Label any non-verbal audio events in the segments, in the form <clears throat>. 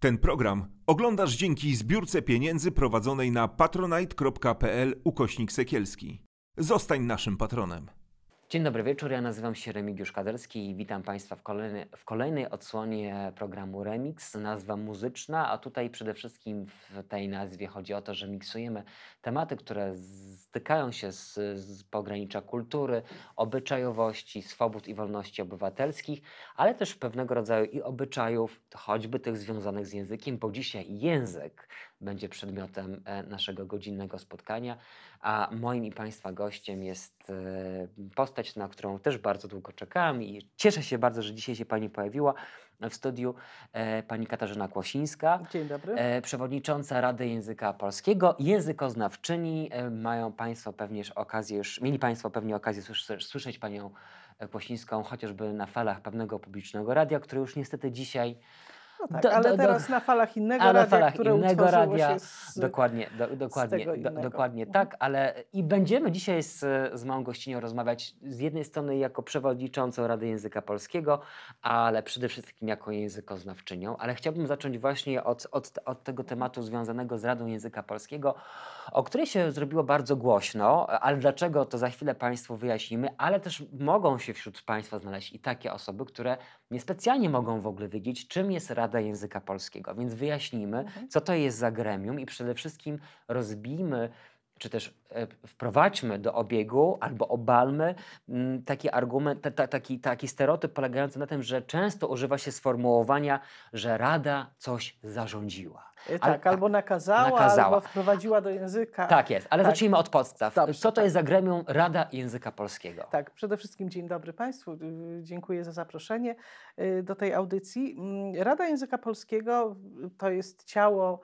Ten program oglądasz dzięki zbiórce pieniędzy prowadzonej na patronite.pl ukośnik sekielski. Zostań naszym patronem. Dzień dobry wieczór, ja nazywam się Remigiusz Kaderski i witam Państwa w, w kolejnej odsłonie programu Remix. Nazwa muzyczna, a tutaj przede wszystkim w tej nazwie chodzi o to, że miksujemy tematy, które stykają się z, z pogranicza kultury, obyczajowości, swobód i wolności obywatelskich, ale też pewnego rodzaju i obyczajów, choćby tych związanych z językiem, bo dzisiaj język będzie przedmiotem e, naszego godzinnego spotkania, a moim i Państwa gościem jest e, postać, na którą też bardzo długo czekałam i cieszę się bardzo, że dzisiaj się Pani pojawiła w studiu, e, Pani Katarzyna Kłosińska. Dzień dobry. Przewodnicząca Rady Języka Polskiego, językoznawczyni. Mają Państwo pewnie okazję już, mieli Państwo pewnie okazję słyszeć Panią Kłosińską chociażby na falach pewnego publicznego radia, które już niestety dzisiaj no tak, do, ale do, teraz do, na falach innego radia, falach które innego radia, z, dokładnie, do, dokładnie, dokładnie mhm. tak, ale i będziemy dzisiaj z, z małą gościnią rozmawiać z jednej strony jako przewodniczącą Rady Języka Polskiego, ale przede wszystkim jako językoznawczynią, ale chciałbym zacząć właśnie od, od, od tego tematu związanego z Radą Języka Polskiego, o której się zrobiło bardzo głośno, ale dlaczego to za chwilę Państwu wyjaśnimy, ale też mogą się wśród Państwa znaleźć i takie osoby, które niespecjalnie mogą w ogóle wiedzieć, czym jest Rada Języka Polskiego. Więc wyjaśnijmy, mhm. co to jest za gremium i przede wszystkim rozbijmy czy też e, wprowadźmy do obiegu albo obalmy mm, taki argument, taki, taki stereotyp polegający na tym, że często używa się sformułowania, że Rada coś zarządziła. E, tak, ale, albo nakazała, nakazała, albo wprowadziła do języka. Tak jest, ale tak. zacznijmy od podstaw. Dobrze, Co to tak. jest za gremium Rada Języka Polskiego? Tak, przede wszystkim dzień dobry Państwu. Y, dziękuję za zaproszenie y, do tej audycji. Mm, Rada Języka Polskiego to jest ciało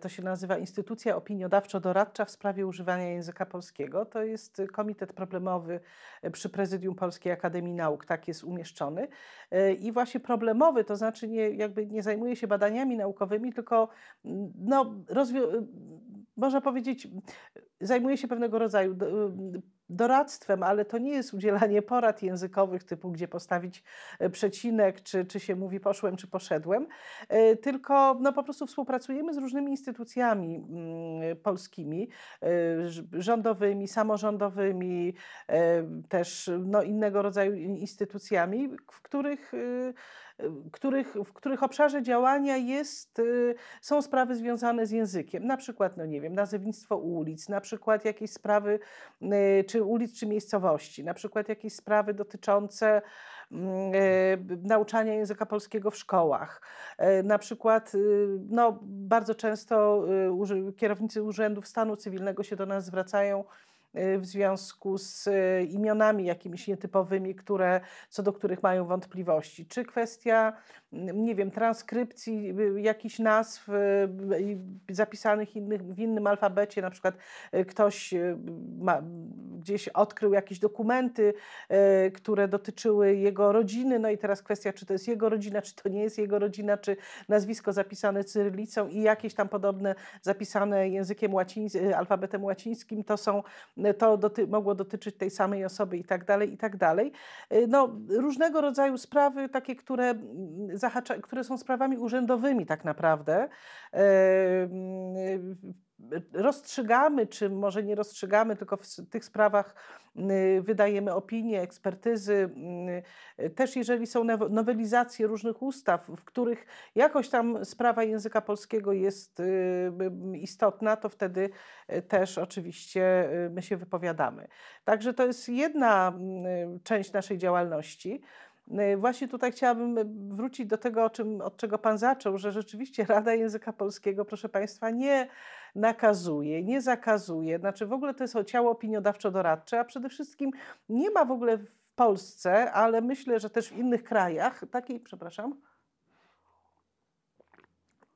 to się nazywa Instytucja Opiniodawczo-Doradcza w sprawie używania języka polskiego. To jest komitet problemowy e, przy Prezydium Polskiej Akademii Nauk, tak jest umieszczony. E, I właśnie problemowy, to znaczy nie, jakby nie zajmuje się badaniami naukowymi, tylko mm, no, można powiedzieć, zajmuje się pewnego rodzaju doradztwem, ale to nie jest udzielanie porad językowych typu, gdzie postawić e, przecinek, czy, czy się mówi poszłem, czy poszedłem, tylko no, po prostu współpracujemy z różnymi instytucjami mm, polskimi, rządowymi, samorządowymi, też no, innego rodzaju instytucjami, w których których, w których obszarze działania jest, y, są sprawy związane z językiem. Na przykład, no nie wiem, nazewnictwo ulic, na przykład jakieś sprawy, y, czy ulic, czy miejscowości, na przykład jakieś sprawy dotyczące mm, y, nauczania języka polskiego w szkołach. Na przykład, no, bardzo często kierownicy urzędów stanu cywilnego się do nas zwracają w związku z y, imionami jakimiś nietypowymi, które, co do których mają wątpliwości. Czy kwestia, nie wiem, transkrypcji y, jakichś nazw zapisanych innych, w innym alfabecie, na przykład ktoś ma, gdzieś odkrył jakieś dokumenty, które dotyczyły jego rodziny, no i teraz kwestia, czy to jest jego rodzina, czy to nie jest jego rodzina, czy nazwisko zapisane cyrylicą i jakieś tam podobne zapisane językiem łacińskim, alfabetem łacińskim, to są to doty mogło dotyczyć tej samej osoby i tak dalej, i tak dalej. Y, no, różnego rodzaju sprawy, takie, które, mm, zahacza, które są sprawami urzędowymi tak naprawdę. Y, rozstrzygamy, czy może nie rozstrzygamy, tylko w tych sprawach y, wydajemy opinie, ekspertyzy. Y, też jeżeli są nowelizacje różnych ustaw, w których jakoś tam sprawa języka polskiego jest y, istotna, to wtedy też oczywiście my się wypowiadamy. Także to jest jedna część naszej działalności. Właśnie tutaj chciałabym wrócić do tego, o czym, od czego Pan zaczął, że rzeczywiście Rada Języka Polskiego, proszę Państwa, nie nakazuje, nie zakazuje. Znaczy w ogóle to jest ciało opiniodawczo-doradcze, a przede wszystkim nie ma w ogóle w Polsce, ale myślę, że też w innych krajach takiej, przepraszam,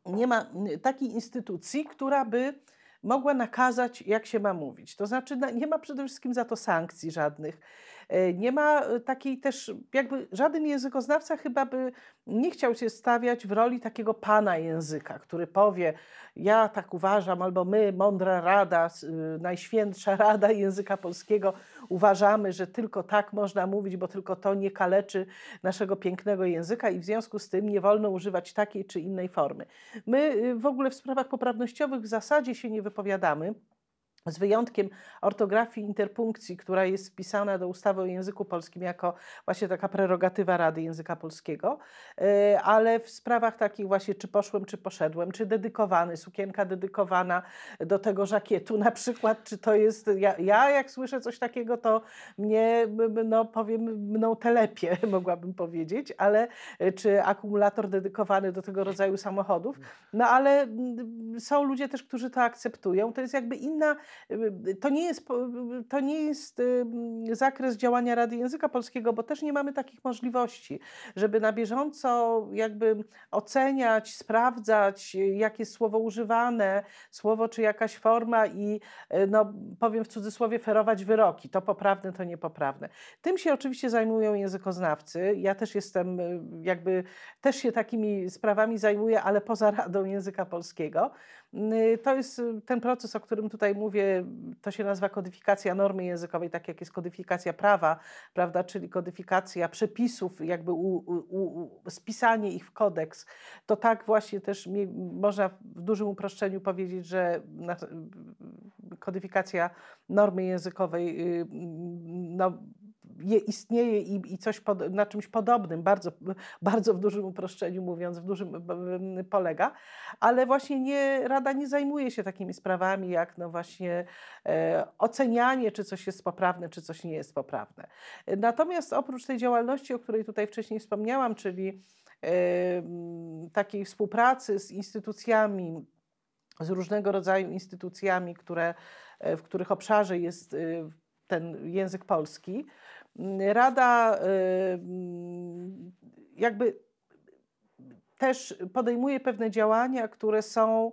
nie ma takiej instytucji, która by mogła nakazać, jak się ma mówić. To znaczy, nie ma przede wszystkim za to sankcji żadnych. E, nie ma takiej też, jakby żaden językoznawca chyba by nie chciał się stawiać w roli takiego pana języka, który powie, ja tak uważam, albo my, mądra rada, najświętsza <laughs> rada języka polskiego, uważamy, że tylko tak można mówić, bo tylko to nie kaleczy naszego pięknego języka i w związku z tym nie wolno używać takiej czy innej formy. My y, w ogóle w sprawach poprawnościowych w zasadzie się nie wypowiadamy z wyjątkiem ortografii interpunkcji, która jest wpisana do ustawy o języku polskim jako właśnie taka prerogatywa Rady Języka Polskiego, e, ale w sprawach takich właśnie czy poszłem, czy poszedłem, czy dedykowany, sukienka dedykowana do tego żakietu na przykład, czy to jest, ja, ja jak słyszę coś takiego, to mnie, no powiem, mną telepie, <laughs> mogłabym powiedzieć, ale e, czy akumulator dedykowany do tego rodzaju samochodów, no ale są ludzie też, którzy to akceptują, to jest jakby inna to nie jest, to nie jest zakres działania Rady Języka Polskiego, bo też nie mamy takich możliwości, żeby na bieżąco jakby oceniać, sprawdzać, jakie słowo używane, słowo czy jakaś forma i no, powiem w cudzysłowie ferować wyroki, to poprawne, to niepoprawne. Tym się oczywiście zajmują językoznawcy. Ja też jestem jakby, też się takimi sprawami zajmuję, ale poza Radą Języka Polskiego. To jest y, ten proces, o którym tutaj mówię, to się nazywa kodyfikacja normy językowej, tak jak jest kodyfikacja prawa, prawda, czyli kodyfikacja przepisów, jakby u, u, u, spisanie ich w kodeks. To tak właśnie też można w dużym uproszczeniu powiedzieć, że kodyfikacja normy językowej y, no, je, istnieje i, i coś pod, na czymś podobnym, bardzo, bardzo w dużym uproszczeniu mówiąc, w dużym polega, ale właśnie nie, Rada nie zajmuje się takimi sprawami jak no właśnie e, ocenianie, czy coś jest poprawne, czy coś nie jest poprawne. Natomiast oprócz tej działalności, o której tutaj wcześniej wspomniałam, czyli e, takiej współpracy z instytucjami, z różnego rodzaju instytucjami, które, e, w których obszarze jest e, ten język polski, Rada jakby też podejmuje pewne działania, które są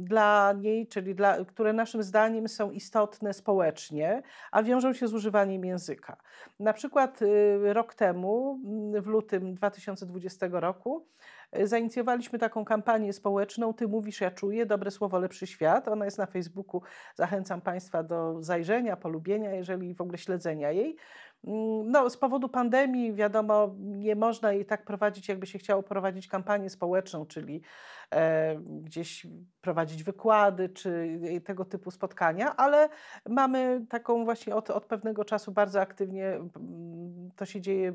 dla niej, czyli dla, które naszym zdaniem są istotne społecznie, a wiążą się z używaniem języka. Na przykład y, rok temu, w lutym 2020 roku, Zainicjowaliśmy taką kampanię społeczną Ty mówisz, ja czuję, dobre słowo, lepszy świat. Ona jest na Facebooku. Zachęcam Państwa do zajrzenia, polubienia, jeżeli w ogóle śledzenia jej. Mm, no, z powodu pandemii, wiadomo, nie można jej tak prowadzić, jakby się chciało prowadzić kampanię społeczną, czyli e, gdzieś prowadzić wykłady czy tego typu spotkania, ale mamy taką właśnie od, od pewnego czasu bardzo aktywnie to się dzieje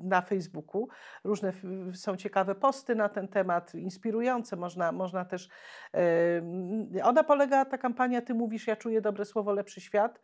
na Facebooku. Różne są ciekawe posty na ten temat, inspirujące, można, można też. E, ona polega, ta kampania Ty mówisz, ja czuję dobre słowo, lepszy świat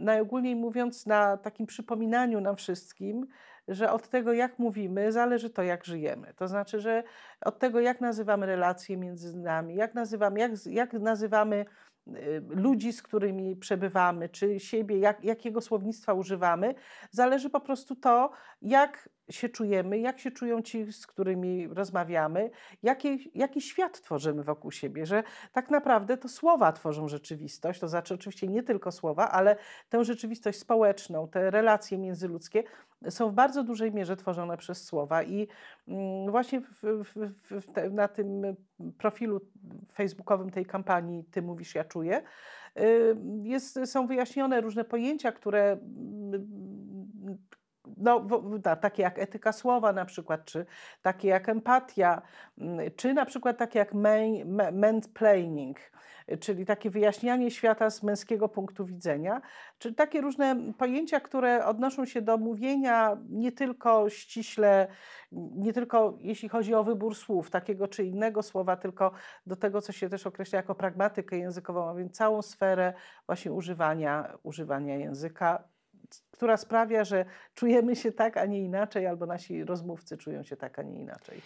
najogólniej mówiąc, na takim przypominaniu nam wszystkim, że od tego, jak mówimy, zależy to, jak żyjemy. To znaczy, że od tego, jak nazywamy relacje między nami, jak nazywamy, jak, jak nazywamy y, ludzi, z którymi przebywamy, czy siebie, jak, jakiego słownictwa używamy, zależy po prostu to, jak się czujemy, jak się czują ci, z którymi rozmawiamy, jaki, jaki świat tworzymy wokół siebie, że tak naprawdę to słowa tworzą rzeczywistość, to znaczy oczywiście nie tylko słowa, ale tę rzeczywistość społeczną, te relacje międzyludzkie są w bardzo dużej mierze tworzone przez słowa. I mm, właśnie w, w, w te, na tym profilu facebookowym tej kampanii Ty mówisz, ja czuję, y, jest, są wyjaśnione różne pojęcia, które no, takie jak etyka słowa na przykład, czy takie jak empatia, mm, czy na przykład takie jak mansplaining, czyli takie wyjaśnianie świata z męskiego punktu widzenia, czy takie różne pojęcia, które odnoszą się do mówienia nie tylko ściśle, nie tylko jeśli chodzi o wybór słów, takiego czy innego słowa, tylko do tego, co się też określa jako pragmatykę językową, a więc całą sferę właśnie używania, używania języka która sprawia, że czujemy się tak, a nie inaczej, albo nasi rozmówcy czują się tak, a nie inaczej.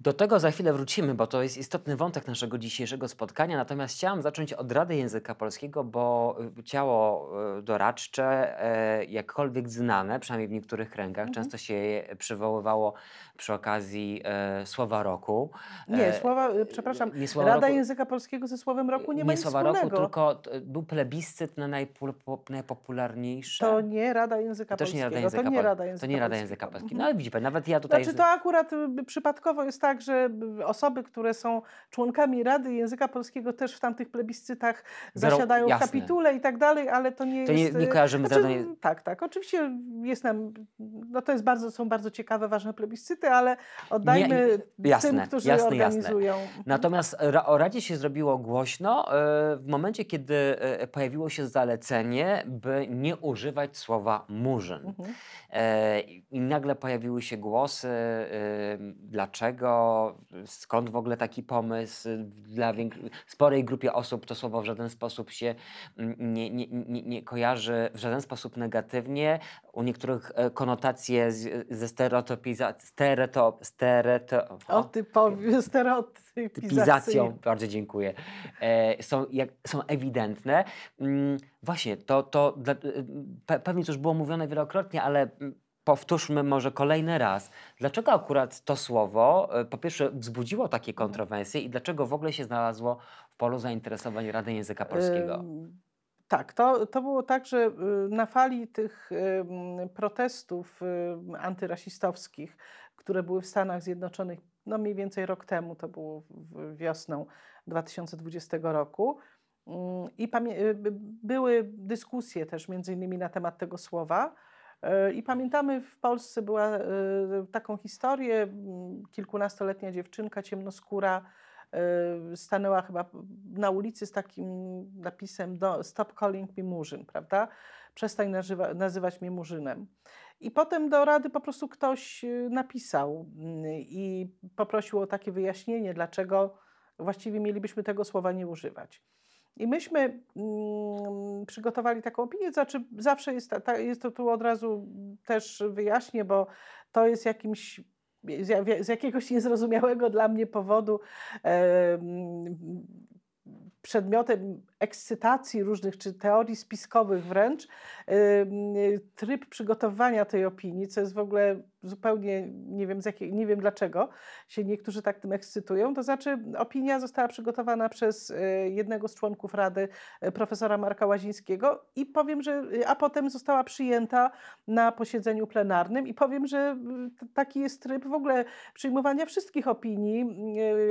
Do tego za chwilę wrócimy, bo to jest istotny wątek naszego dzisiejszego spotkania. Natomiast chciałam zacząć od Rady Języka Polskiego, bo y, ciało y, doradcze, e, jakkolwiek znane, przynajmniej w niektórych kręgach, mhm. często się je przywoływało przy okazji e, Słowa Roku. Nie, e, słowa, przepraszam, nie słowa Rada roku, Języka Polskiego ze Słowem Roku nie ma Nie Słowa wspólnego. Roku, tylko był plebiscyt na najpopularniejsze. To nie Rada Języka to Polskiego. Nie Rada Języka to nie Rada Języka, to nie Rada Języka Polskiego. No ale widzi Pan, nawet ja tutaj... Znaczy to akurat przypadkowo jest tak, że osoby, które są członkami Rady Języka Polskiego też w tamtych plebiscytach zasiadają Jasne. w kapitule i tak dalej, ale to nie to jest... Nie, nie kojarzymy znaczy, zadań... Tak, tak. Oczywiście jest nam, no to jest bardzo, są bardzo ciekawe, ważne plebiscyty, ale oddajmy nie, jasne, tym, którzy jasne, organizują. Jasne. Natomiast o Radzie się zrobiło głośno e, w momencie, kiedy e, pojawiło się zalecenie, by nie używać słowa murzyn. Mhm. E, I nagle pojawiły się głosy, dlaczego skąd w ogóle taki pomysł? Dla sporej grupie osób to słowo w żaden sposób się mm, nie, nie, nie, nie kojarzy, w żaden sposób negatywnie. U niektórych e, konotacje z, ze stereotypizacją, stereotyp, stereotyp, <laughs> stereotypizacją, bardzo dziękuję, e, są, jak, są ewidentne. Mm, właśnie, to, to e, pewnie to już było mówione wielokrotnie, ale mm, powtórzmy może kolejny raz, dlaczego akurat to słowo e, po pierwsze wzbudziło takie mhm. kontrowersje i dlaczego w ogóle się znalazło w polu zainteresowań Rady Języka Polskiego? Tak, to, to było tak, że y, na fali tych protestów antyrasistowskich, które były w Stanach Zjednoczonych no mniej więcej rok temu, to było wiosną 2020 roku, mm, i y, były dyskusje też między innymi na temat tego słowa. E, I pamiętamy, w Polsce była e, taką historię, kilkunastoletnia dziewczynka ciemnoskóra e, stanęła chyba na ulicy z takim napisem Stop calling me murzyn, prawda? Przestań nazywa, nazywać mnie murzynem. I potem do rady po prostu ktoś napisał i poprosił o takie wyjaśnienie, dlaczego właściwie mielibyśmy tego słowa nie używać. I myśmy mm, przygotowali taką opinię, znaczy zawsze jest, ta, jest to tu od razu też wyjaśnię, bo to jest jakimś z, jakiegoś niezrozumiałego dla mnie powodu przedmiotem ekscytacji różnych, czy teorii spiskowych wręcz, tryb przygotowania tej opinii, co jest w ogóle zupełnie, nie wiem, z jakiej, nie wiem dlaczego się niektórzy tak tym ekscytują, to znaczy opinia została przygotowana przez e, jednego z członków Rady, profesora Marka Łazińskiego i powiem, że, a potem została przyjęta na posiedzeniu plenarnym i powiem, że taki jest tryb w ogóle przyjmowania wszystkich opinii,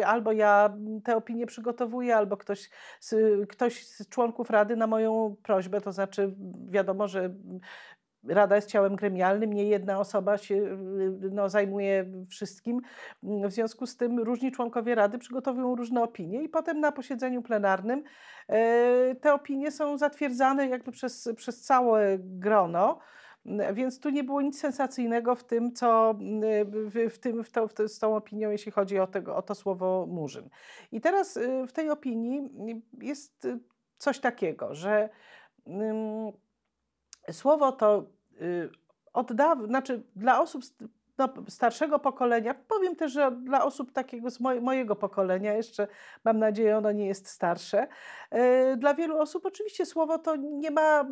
albo ja te opinie przygotowuję, albo ktoś, ktoś z członków Rady na moją prośbę, to znaczy wiadomo, że Rada jest ciałem gremialnym, nie jedna osoba się no, zajmuje wszystkim. W związku z tym różni członkowie Rady przygotowują różne opinie i potem na posiedzeniu plenarnym e, te opinie są zatwierdzane jakby przez, przez całe grono. Więc tu nie było nic sensacyjnego w tym, co w, tym, w to, w to, z tą opinią, jeśli chodzi o, tego, o to słowo murzyn. I teraz y, w tej opinii jest coś takiego, że słowo to y, od dawna, znaczy dla osób no, starszego pokolenia, powiem też, że dla osób takiego z mojego pokolenia, jeszcze mam nadzieję, ono nie jest starsze, e, dla wielu osób oczywiście słowo to nie ma,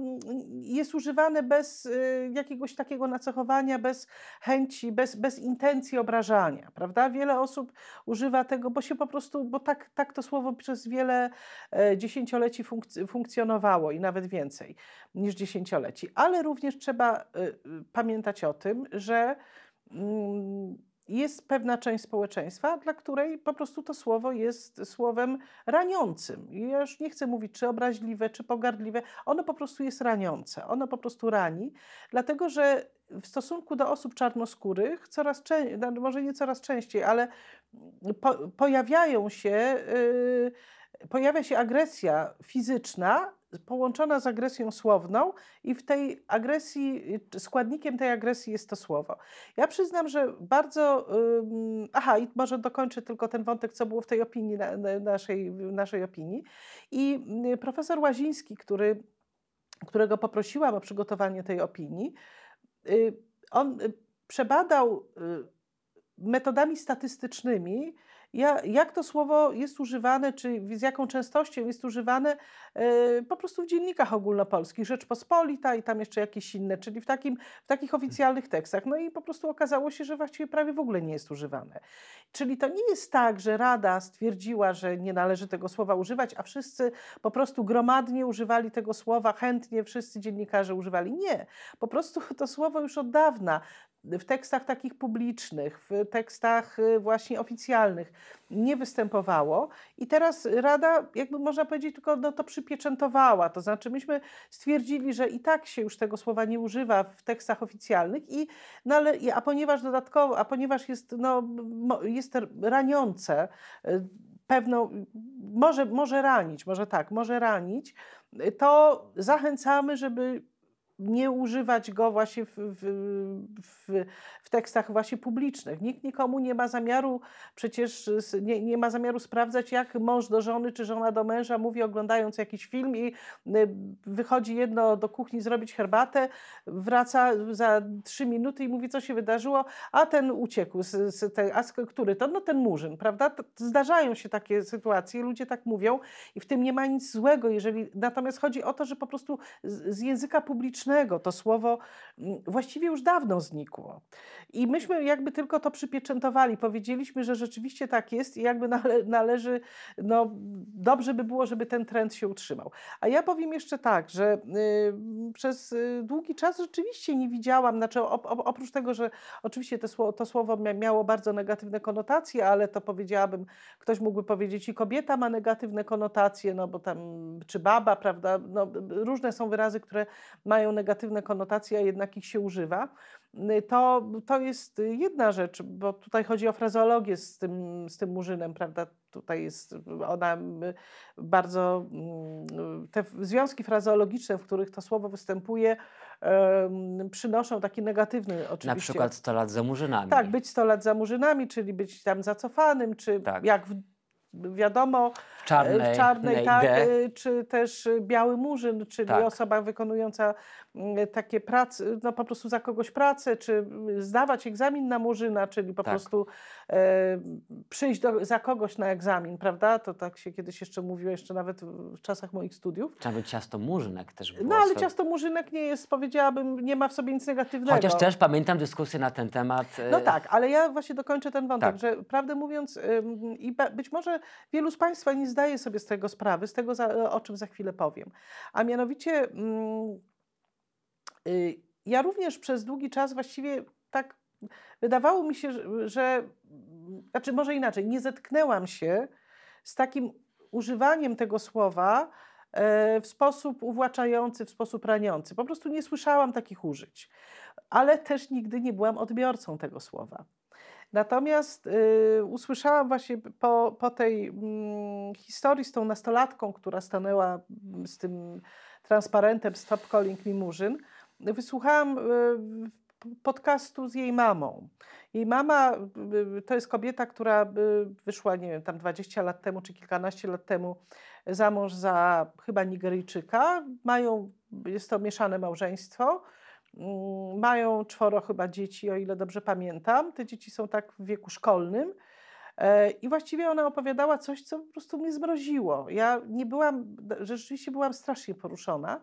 jest używane bez e, jakiegoś takiego nacechowania, bez chęci, bez, bez intencji obrażania, prawda? Wiele osób używa tego, bo się po prostu, bo tak, tak to słowo przez wiele e, dziesięcioleci funkc funkcjonowało i nawet więcej niż dziesięcioleci. Ale również trzeba pamiętać o tym, że Mm, jest pewna część społeczeństwa, dla której po prostu to słowo jest słowem raniącym. Ja już nie chcę mówić, czy obraźliwe, czy pogardliwe. Ono po prostu jest raniące. Ono po prostu rani, dlatego że w stosunku do osób czarnoskórych coraz częściej, no, może nie coraz częściej, ale po, pojawiają się, yy, pojawia się agresja fizyczna połączona z agresją słowną i w tej agresji, składnikiem tej agresji jest to słowo. Ja przyznam, że bardzo, aha i może dokończę tylko ten wątek, co było w tej opinii, naszej, naszej opinii i y, profesor Łaziński, który, którego poprosiłam o przygotowanie tej opinii, y, on y, przebadał metodami statystycznymi, ja, jak to słowo jest używane, czy z jaką częstością jest używane yy, po prostu w dziennikach ogólnopolskich, Rzeczpospolita i tam jeszcze jakieś inne, czyli w, takim, w takich oficjalnych tekstach. No i po prostu okazało się, że właściwie prawie w ogóle nie jest używane. Czyli to nie jest tak, że Rada stwierdziła, że nie należy tego słowa używać, a wszyscy po prostu gromadnie używali tego słowa, chętnie wszyscy dziennikarze używali. Nie, po prostu to słowo już od dawna w tekstach takich publicznych, w tekstach y, właśnie oficjalnych nie występowało i teraz Rada, jakby można powiedzieć, tylko no, to przypieczętowała. To znaczy myśmy stwierdzili, że i tak się już tego słowa nie używa w tekstach oficjalnych, i, no, ale, a ponieważ dodatkowo, a ponieważ jest, no, jest raniące, y, pewną, może, może ranić, może tak, może ranić, to zachęcamy, żeby nie używać go właśnie w, w, w, w, tekstach właśnie publicznych. Nikt nikomu nie ma zamiaru, przecież nie, nie, ma zamiaru sprawdzać, jak mąż do żony czy żona do męża mówi, oglądając jakiś film i y, wychodzi jedno do kuchni zrobić herbatę, wraca za trzy minuty i mówi, co się wydarzyło, a ten uciekł, z, z te, a który to? No ten murzyn, prawda? Zdarzają się takie sytuacje, ludzie tak mówią i w tym nie ma nic złego, jeżeli natomiast chodzi o to, że po prostu z, z języka publicznego to słowo mm, właściwie już dawno znikło. I myśmy jakby tylko to przypieczętowali. Powiedzieliśmy, że rzeczywiście tak jest i jakby nale, należy, no dobrze by było, żeby ten trend się utrzymał. A ja powiem jeszcze tak, że y, przez y, długi czas rzeczywiście nie widziałam, znaczy op, op, oprócz tego, że oczywiście to to słowo miało bardzo negatywne konotacje, ale to powiedziałabym, ktoś mógłby powiedzieć i kobieta ma negatywne konotacje, no bo tam, czy baba, prawda, no, różne są wyrazy, które mają negatywne konotacje, a jednak ich się używa, y, to, to jest jedna rzecz, bo tutaj chodzi o frazeologię z tym, z tym murzynem, prawda? Tutaj jest ona y, bardzo, mm, te związki frazeologiczne, w których to słowo występuje, przynoszą taki negatywny oczywiście. Na przykład 100 lat za murzynami. Tak, być 100 lat za murzynami, czyli być tam zacofanym, czy tak. jak w wiadomo, w czarnej, w czarnej tak, y, czy też biały murzyn, czyli tak. osoba wykonująca takie prace, no po prostu za kogoś pracę, czy zdawać egzamin na murzyna, czyli po tak. prostu e, przyjść do, za kogoś na egzamin, prawda? To tak się kiedyś jeszcze mówiło, jeszcze nawet w czasach moich studiów. Trzeba być ciasto murzynek też było. No ale ciasto murzynek nie jest, powiedziałabym, nie ma w sobie nic negatywnego. Chociaż też pamiętam dyskusję na ten temat. No e, tak, ale ja właśnie dokończę ten wątek, tak. że prawdę mówiąc i być może wielu z Państwa nie zdaje sobie z tego sprawy, z tego, o czym za chwilę powiem. A mianowicie mm, ja również przez długi czas właściwie tak wydawało mi się, że, że znaczy może inaczej, nie zetknęłam się z takim używaniem tego słowa e, w sposób uwłaczający, w sposób raniący. Po prostu nie słyszałam takich użyć, ale też nigdy nie byłam odbiorcą tego słowa. Natomiast y, usłyszałam właśnie po, po tej mm, historii z tą nastolatką, która stanęła mm, z tym transparentem Stop Calling Me Murzyn, wysłuchałam y, podcastu z jej mamą. Jej mama y, to jest kobieta, która wyszła, nie wiem, tam 20 lat temu czy kilkanaście lat temu za mąż za chyba Nigeryjczyka. Mają, jest to mieszane małżeństwo. Mm, mają czworo chyba dzieci, o ile dobrze pamiętam. Te dzieci są tak w wieku szkolnym. E, I właściwie ona opowiadała coś, co po prostu mnie zmroziło. Ja nie byłam, rzeczywiście byłam strasznie poruszona,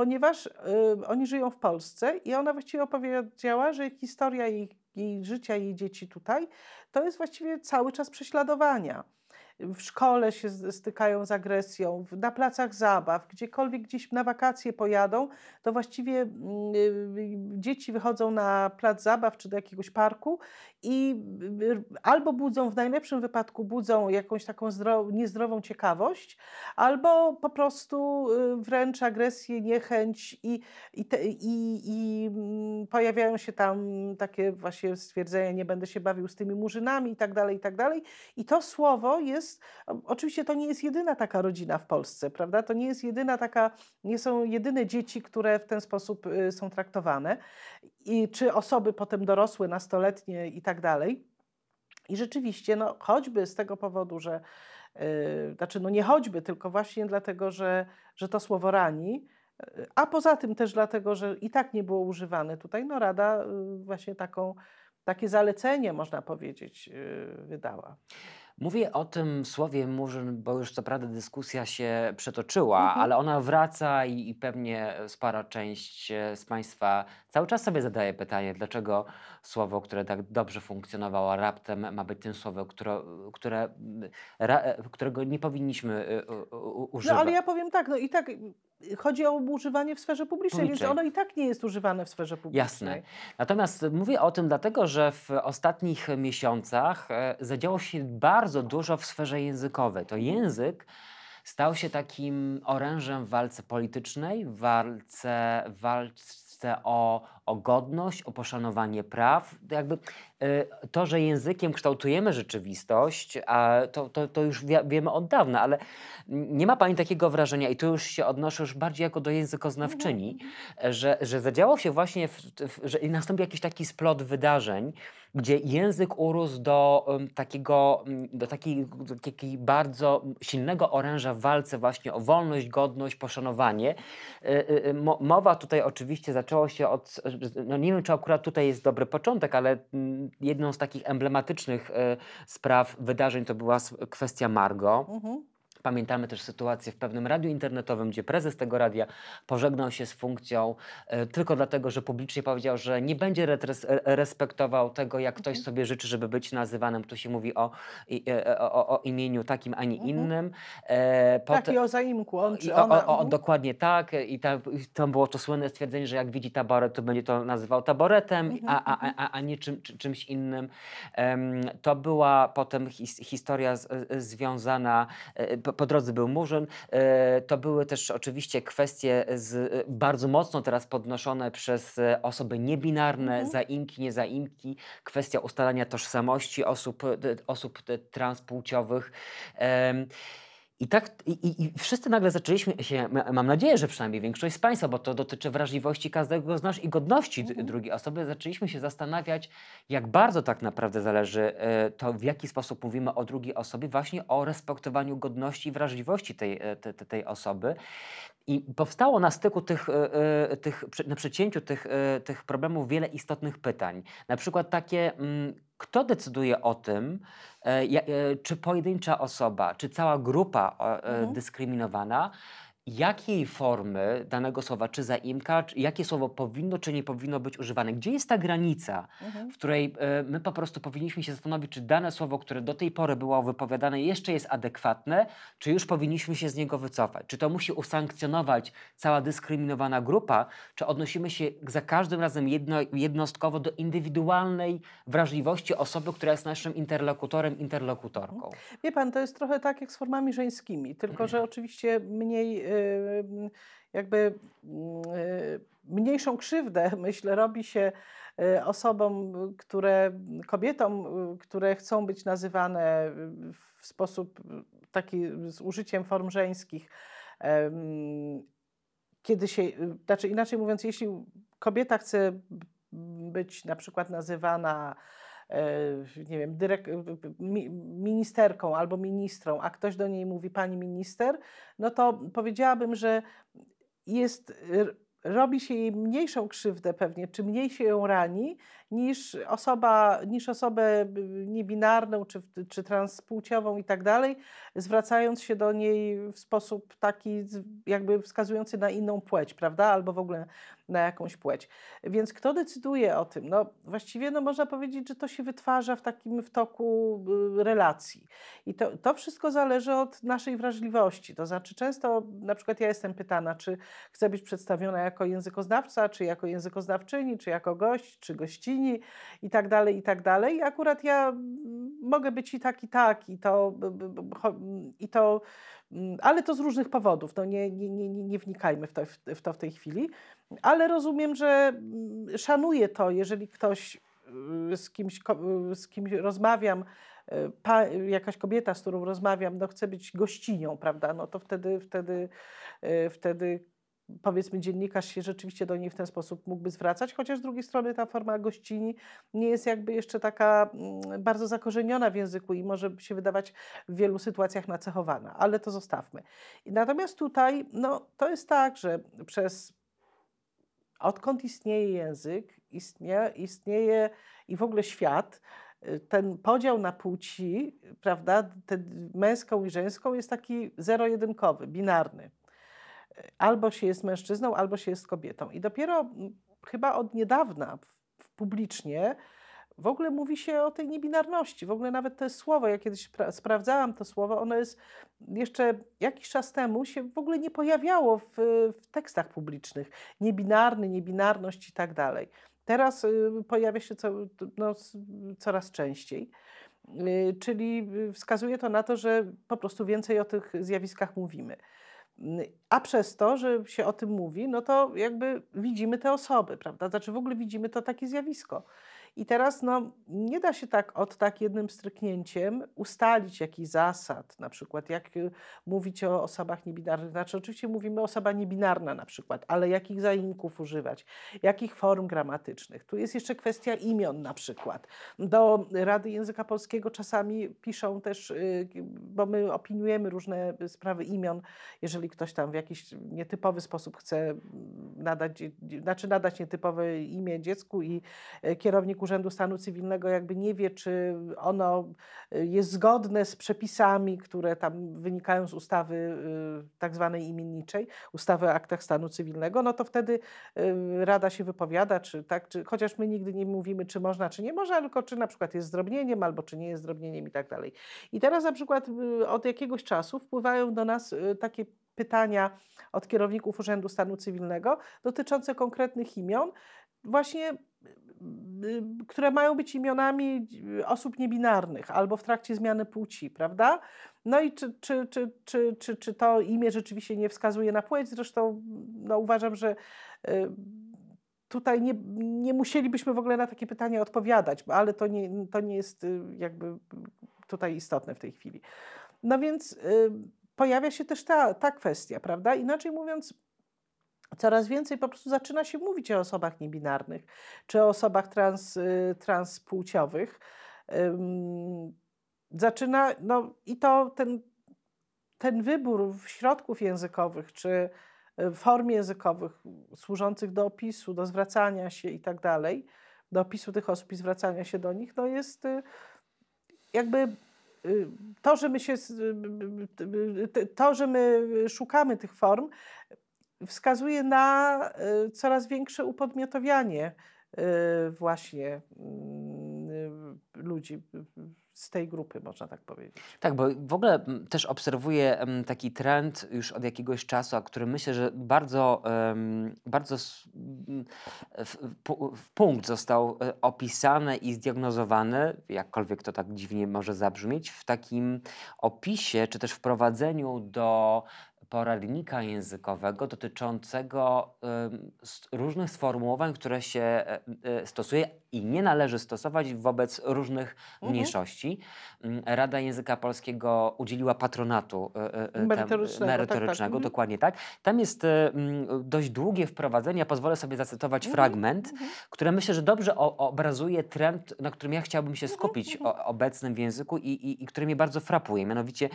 ponieważ y, oni żyją w Polsce i ona właściwie opowiedziała, że historia jej, jej życia, jej dzieci tutaj, to jest właściwie cały czas prześladowania w szkole się stykają z agresją, na placach zabaw, gdziekolwiek gdzieś na wakacje pojadą, to właściwie mm, y, dzieci wychodzą na plac zabaw czy do jakiegoś parku i y, albo budzą, w najlepszym wypadku budzą jakąś taką niezdrową ciekawość, albo po prostu y, wręcz agresję, niechęć i, i, te, i, i mm, pojawiają się tam takie właśnie stwierdzenia, nie będę się bawił z tymi murzynami i tak dalej, i tak dalej. I to słowo jest, oczywiście to nie jest jedyna taka rodzina w Polsce, prawda? To nie jest jedyna taka, nie są jedyne dzieci, które w ten sposób y, są traktowane. I czy osoby potem dorosłe, nastoletnie i tak dalej. I rzeczywiście, no, choćby z tego powodu, że, yy, znaczy, no nie choćby, tylko właśnie dlatego, że, że to słowo rani, a poza tym też dlatego, że i tak nie było używane tutaj, no Rada yy, właśnie taką takie zalecenie, można powiedzieć, wydała. Mówię o tym słowie murzyn, bo już co prawda dyskusja się przetoczyła, mhm. ale ona wraca i, i, pewnie spora część e, z Państwa cały czas sobie zadaje pytanie, dlaczego słowo, które tak dobrze funkcjonowało raptem ma być tym słowem, które, które, ra, e, którego nie powinniśmy używać. No ale ja powiem tak, no i tak chodzi o używanie w sferze publicznej, publicznej, więc ono i tak nie jest używane w sferze publicznej. Jasne. Natomiast mówię o tym dlatego, że w ostatnich miesiącach e, zadziało się bardzo dużo w sferze językowej. To język stał się takim orężem w walce politycznej, w walce, w walce o, o godność, o poszanowanie praw. Jakby y, to, że językiem kształtujemy rzeczywistość, a to, to, to już wie, wiemy od dawna, ale nie ma Pani takiego wrażenia, i tu już się odnoszę już bardziej jako do językoznawczyni, mhm. że, że zadziało się właśnie, w, w, że nastąpi jakiś taki splot wydarzeń, gdzie język urósł do um, takiego, do takiej, do takiej bardzo silnego oręża w walce właśnie o wolność, godność, poszanowanie. Y, y, y, mowa tutaj oczywiście zaczęło się od, no nie wiem czy akurat tutaj jest dobry początek, ale mm, jedną z takich emblematycznych spraw, wydarzeń to była kwestia Margo. Mhm. Pamiętamy też sytuację w pewnym radiu internetowym, gdzie prezes tego radia pożegnał się z funkcją e, tylko dlatego, że publicznie powiedział, że nie będzie retres, respektował tego, jak ktoś mhm. sobie życzy, żeby być nazywanym. Tu się mówi o, e, o, o, imieniu takim, a nie mhm. innym. E, pot... Tak, i o zaimku. On, czy ona. O, o, mhm. dokładnie tak. I tam, tam było to słynne stwierdzenie, że jak widzi taboret, to będzie to nazywał taboretem, mhm. a, a, a, a nie czym, czymś innym. to była potem his, historia z, związana e, po, po drodze był Murzyn. E, to były też oczywiście kwestie z, bardzo mocno teraz podnoszone przez e, osoby niebinarne, mhm. zaimki, niezaimki, kwestia ustalania tożsamości osób, osób transpłciowych. I tak, i, i, wszyscy nagle zaczęliśmy się, mam nadzieję, że przynajmniej większość z Państwa, bo to dotyczy wrażliwości każdego z nas i godności mhm. drugiej osoby, zaczęliśmy się zastanawiać, jak bardzo tak naprawdę zależy e, to, w jaki sposób mówimy o drugiej osobie, właśnie o respektowaniu godności i wrażliwości tej, e, tej, tej osoby. I powstało na styku tych, e, tych na przecięciu tych, tych problemów wiele istotnych pytań. Na przykład takie, mm, kto decyduje o tym, e, e, czy pojedyncza osoba, czy cała grupa e, mhm. dyskryminowana jakiej formy danego słowa, czy zaimka, czy jakie słowo powinno, czy nie powinno być używane. Gdzie jest ta granica, mhm. w której y, my po prostu powinniśmy się zastanowić, czy dane słowo, które do tej pory było wypowiadane, jeszcze jest adekwatne, czy już powinniśmy się z niego wycofać. Czy to musi usankcjonować cała dyskryminowana grupa, czy odnosimy się za każdym razem jedno, jednostkowo do indywidualnej wrażliwości osoby, która jest naszym interlokutorem, interlokutorką. Mhm. Wie pan, to jest trochę tak jak z formami żeńskimi, tylko że <clears throat> oczywiście mniej jakby mniejszą krzywdę, <laughs> myślę, robi się y, osobom, które, kobietom, które chcą być nazywane w sposób taki z użyciem form żeńskich. Kiedy się, znaczy inaczej mówiąc, jeśli kobieta chce być na przykład nazywana nie wiem, dyrek, ministerką albo ministrą, a ktoś do niej mówi pani minister, no to powiedziałabym, że jest robi się jej mniejszą krzywdę pewnie, czy mniej się ją rani, niż, osoba, niż osobę niebinarną, czy, czy transpłciową i tak dalej, zwracając się do niej w sposób taki jakby wskazujący na inną płeć, prawda? Albo w ogóle na jakąś płeć. Więc kto decyduje o tym? No właściwie no, można powiedzieć, że to się wytwarza w takim w toku y, relacji. I to, to wszystko zależy od naszej wrażliwości. To znaczy często, na przykład ja jestem pytana, czy chcę być przedstawiona jako językoznawca, czy jako językoznawczyni, czy jako gość, czy gościni i tak dalej, i tak dalej. Akurat ja mm, mogę być i tak, i tak, i to, i to ale to z różnych powodów. No nie, nie, nie, nie wnikajmy w to, w to w tej chwili ale rozumiem, że mm, szanuję to, jeżeli ktoś y, z kimś, y, z kimś rozmawiam, y, pa, jakaś kobieta, z którą rozmawiam, no chce być gościnią, prawda, no to wtedy, wtedy, wtedy powiedzmy dziennikarz się rzeczywiście do niej w ten sposób mógłby zwracać, chociaż z drugiej strony ta forma gościni nie jest jakby jeszcze taka mm, bardzo zakorzeniona w języku i może się wydawać w wielu sytuacjach nacechowana, ale to zostawmy. Natomiast tutaj no, to jest tak, że przez odkąd istnieje język, istnieje, istnieje i w ogóle świat, y, ten podział na płci, prawda, ten męską i żeńską jest taki zero-jedynkowy, binarny. Albo się jest mężczyzną, albo się jest kobietą. I dopiero chyba od niedawna publicznie w ogóle mówi się o tej niebinarności. W ogóle nawet to słowo, ja kiedyś sprawdzałam to słowo, ono jest jeszcze jakiś czas temu się w ogóle nie pojawiało w, w tekstach publicznych. Niebinarny, niebinarność i tak dalej. Teraz y, pojawia się co, no, coraz częściej. Y, czyli wskazuje to na to, że po prostu więcej o tych zjawiskach mówimy. A przez to, że się o tym mówi, no to jakby widzimy te osoby, prawda? Znaczy w ogóle widzimy to takie zjawisko. I teraz no, nie da się tak od tak jednym stryknięciem ustalić jakichś zasad, na przykład jak y, mówić o osobach niebinarnych. Znaczy oczywiście mówimy osoba niebinarna na przykład, ale jakich zaimków używać, jakich form gramatycznych. Tu jest jeszcze kwestia imion na przykład. Do Rady Języka Polskiego czasami piszą też, y, bo my opiniujemy różne sprawy imion, jeżeli ktoś tam w jakiś nietypowy sposób chce nadać, znaczy nadać nietypowe imię dziecku i y, Urzędu Stanu Cywilnego jakby nie wie, czy ono y, jest zgodne z przepisami, które tam wynikają z ustawy y, tak zwanej imienniczej, ustawy o aktach stanu cywilnego, no to wtedy y, Rada się wypowiada, czy tak, czy, chociaż my nigdy nie mówimy, czy można, czy nie można, tylko czy na przykład jest zdrobnieniem, albo czy nie jest zdrobnieniem i tak dalej. I teraz na przykład od jakiegoś czasu wpływają do nas takie pytania od kierowników Urzędu Stanu Cywilnego dotyczące konkretnych imion, właśnie które mają być imionami osób niebinarnych albo w trakcie zmiany płci, prawda? No i czy, czy, czy, czy, czy, czy to imię rzeczywiście nie wskazuje na płeć? Zresztą no, uważam, że y, tutaj nie, nie musielibyśmy w ogóle na takie pytania odpowiadać, ale to nie, to nie jest y, jakby tutaj istotne w tej chwili. No więc pojawia się też ta, ta kwestia, prawda? Inaczej mówiąc, coraz więcej po prostu zaczyna się mówić o osobach niebinarnych czy o osobach trans, y, transpłciowych. Zaczyna, no i to ten, ten wybór środków językowych czy y, form językowych służących do opisu, do zwracania się i tak dalej, do opisu tych osób i zwracania się do nich, no jest y, jakby to, że my się, to, że my szukamy tych form, wskazuje na y, coraz większe upodmiotowianie y, właśnie mm, y, ludzi z tej grupy, można tak powiedzieć. Tak, bo w ogóle też obserwuję taki trend już od jakiegoś czasu, a który myślę, że bardzo, bardzo w punkt został e, opisany i zdiagnozowany, jakkolwiek to tak dziwnie może zabrzmieć, w takim opisie czy też wprowadzeniu do poradnika językowego dotyczącego różnych sformułowań, które się y, stosuje i nie należy stosować wobec różnych mhm. mniejszości. Rada Języka Polskiego udzieliła patronatu y, merytorycznego, merytorycznego tak, tak. dokładnie tak. Tam jest dość długie wprowadzenie, ja pozwolę sobie zacytować mhm. fragment, mhm. który myślę, że dobrze obrazuje trend, na którym ja chciałbym się skupić obecnym w języku i, i, i który mnie bardzo frapuje. Mianowicie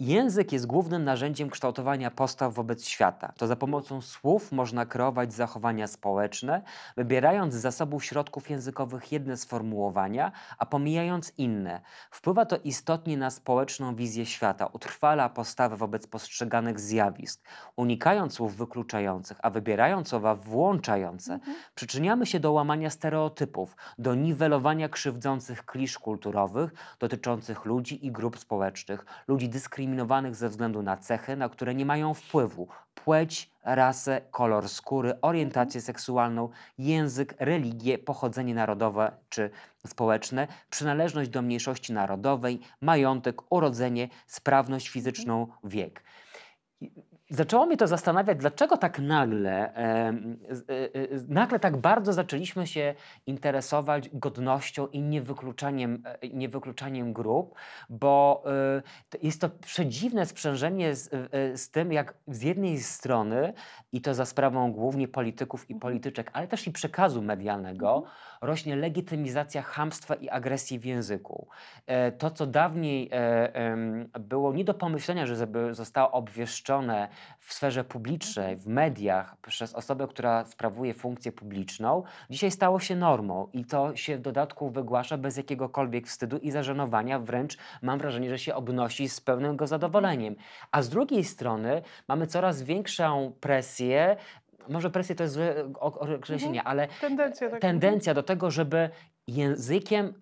Język jest głównym narzędziem kształtowania postaw wobec świata. To za pomocą słów można kreować zachowania społeczne, wybierając z zasobów środków językowych jedne sformułowania, a pomijając inne. Wpływa to istotnie na społeczną wizję świata, utrwala postawę wobec postrzeganych zjawisk. Unikając słów wykluczających, a wybierając słowa włączające, mhm. przyczyniamy się do łamania stereotypów, do niwelowania krzywdzących klisz kulturowych dotyczących ludzi i grup społecznych, ludzi dyskryminujących dyskryminowanych ze względu na cechy, na które nie mają wpływu płeć, rasę, kolor skóry, orientację seksualną, język, religię, pochodzenie narodowe czy społeczne, przynależność do mniejszości narodowej, majątek, urodzenie, sprawność fizyczną, wiek. Zaczęło mnie to zastanawiać, dlaczego tak nagle, e, e, nagle tak bardzo zaczęliśmy się interesować godnością i niewykluczaniem, e, niewykluczaniem grup, bo e, jest to przedziwne sprzężenie z, e, z tym, jak z jednej strony, i to za sprawą głównie polityków i mhm. polityczek, ale też i przekazu medialnego, mhm. Rośnie legitymizacja hamstwa i agresji w języku. E, to, co dawniej było nie do pomyślenia, że zostało obwieszczone w sferze publicznej, w mediach przez osobę, która sprawuje funkcję publiczną, dzisiaj stało się normą i to się w dodatku wygłasza bez jakiegokolwiek wstydu i zażenowania, wręcz mam wrażenie, że się obnosi z pełnym go zadowoleniem. A z drugiej strony mamy coraz większą presję może presję to jest złe określenie, mhm. ale tendencja, tak. tendencja do tego, żeby językiem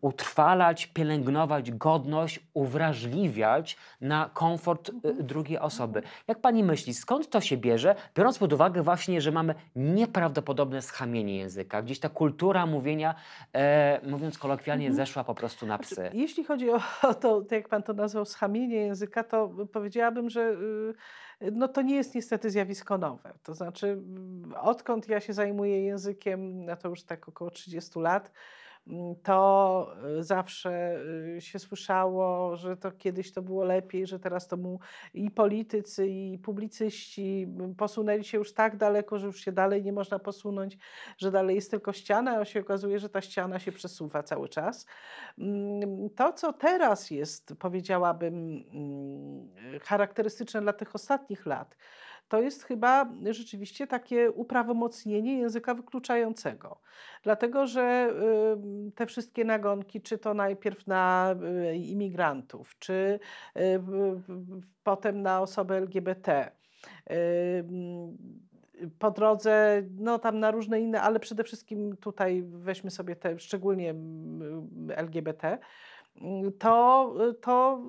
utrwalać, pielęgnować godność, uwrażliwiać na komfort y, mhm. drugiej osoby. Jak pani myśli, skąd to się bierze, biorąc pod uwagę właśnie, że mamy nieprawdopodobne schamienie języka, gdzieś ta kultura mówienia, e, mówiąc kolokwialnie, mhm. zeszła po prostu na psy. Znaczy, jeśli chodzi o, to, jak pan to nazwał, schamienie języka, to powiedziałabym, że y, no to nie jest niestety zjawisko nowe. To znaczy, odkąd ja się zajmuję językiem, no to już tak około 30 lat, Mm, to y, zawsze y, się słyszało, że to kiedyś to było lepiej, że teraz to mu i politycy, i publicyści mm, posunęli się już tak daleko, że już się dalej nie można posunąć, że dalej jest tylko ściana, a się okazuje, że ta ściana się przesuwa cały czas. Mm, to, co teraz jest, powiedziałabym, charakterystyczne dla tych ostatnich lat, to jest chyba rzeczywiście takie uprawomocnienie języka wykluczającego. Dlatego, że te wszystkie nagonki, czy to najpierw na y, imigrantów, czy y, potem na osoby LGBT, po drodze, no tam na różne inne, ale przede wszystkim tutaj weźmy sobie te, szczególnie LGBT, to, to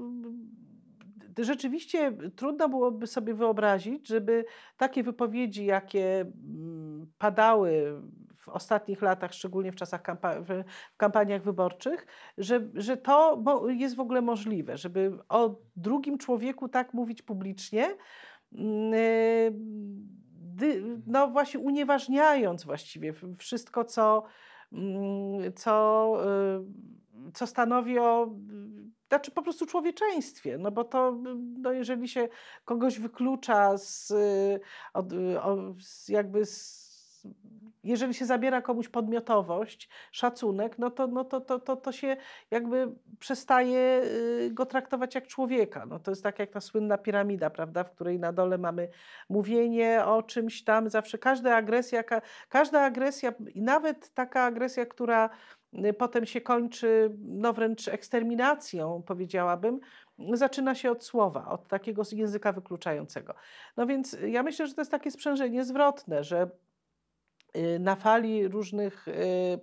rzeczywiście trudno byłoby sobie wyobrazić, żeby takie wypowiedzi, jakie mm, padały w ostatnich latach, szczególnie w czasach kampa w kampaniach wyborczych, że, że to jest w ogóle możliwe, żeby o drugim człowieku tak mówić publicznie, mm, no właśnie unieważniając właściwie wszystko, co, mm, co, y, co stanowi o znaczy po prostu człowieczeństwie, no bo to, no jeżeli się kogoś wyklucza z, od, z jakby z, jeżeli się zabiera komuś podmiotowość, szacunek, no to, no to, to, to, to się jakby przestaje y, go traktować jak człowieka. No to jest tak jak ta słynna piramida, prawda, w której na dole mamy mówienie o czymś tam, zawsze każda agresja, każda agresja i nawet taka agresja, która Y, potem się kończy no wręcz eksterminacją, powiedziałabym, zaczyna się od słowa, od takiego języka wykluczającego. No więc ja myślę, że to jest takie sprzężenie zwrotne, że y, na fali różnych y,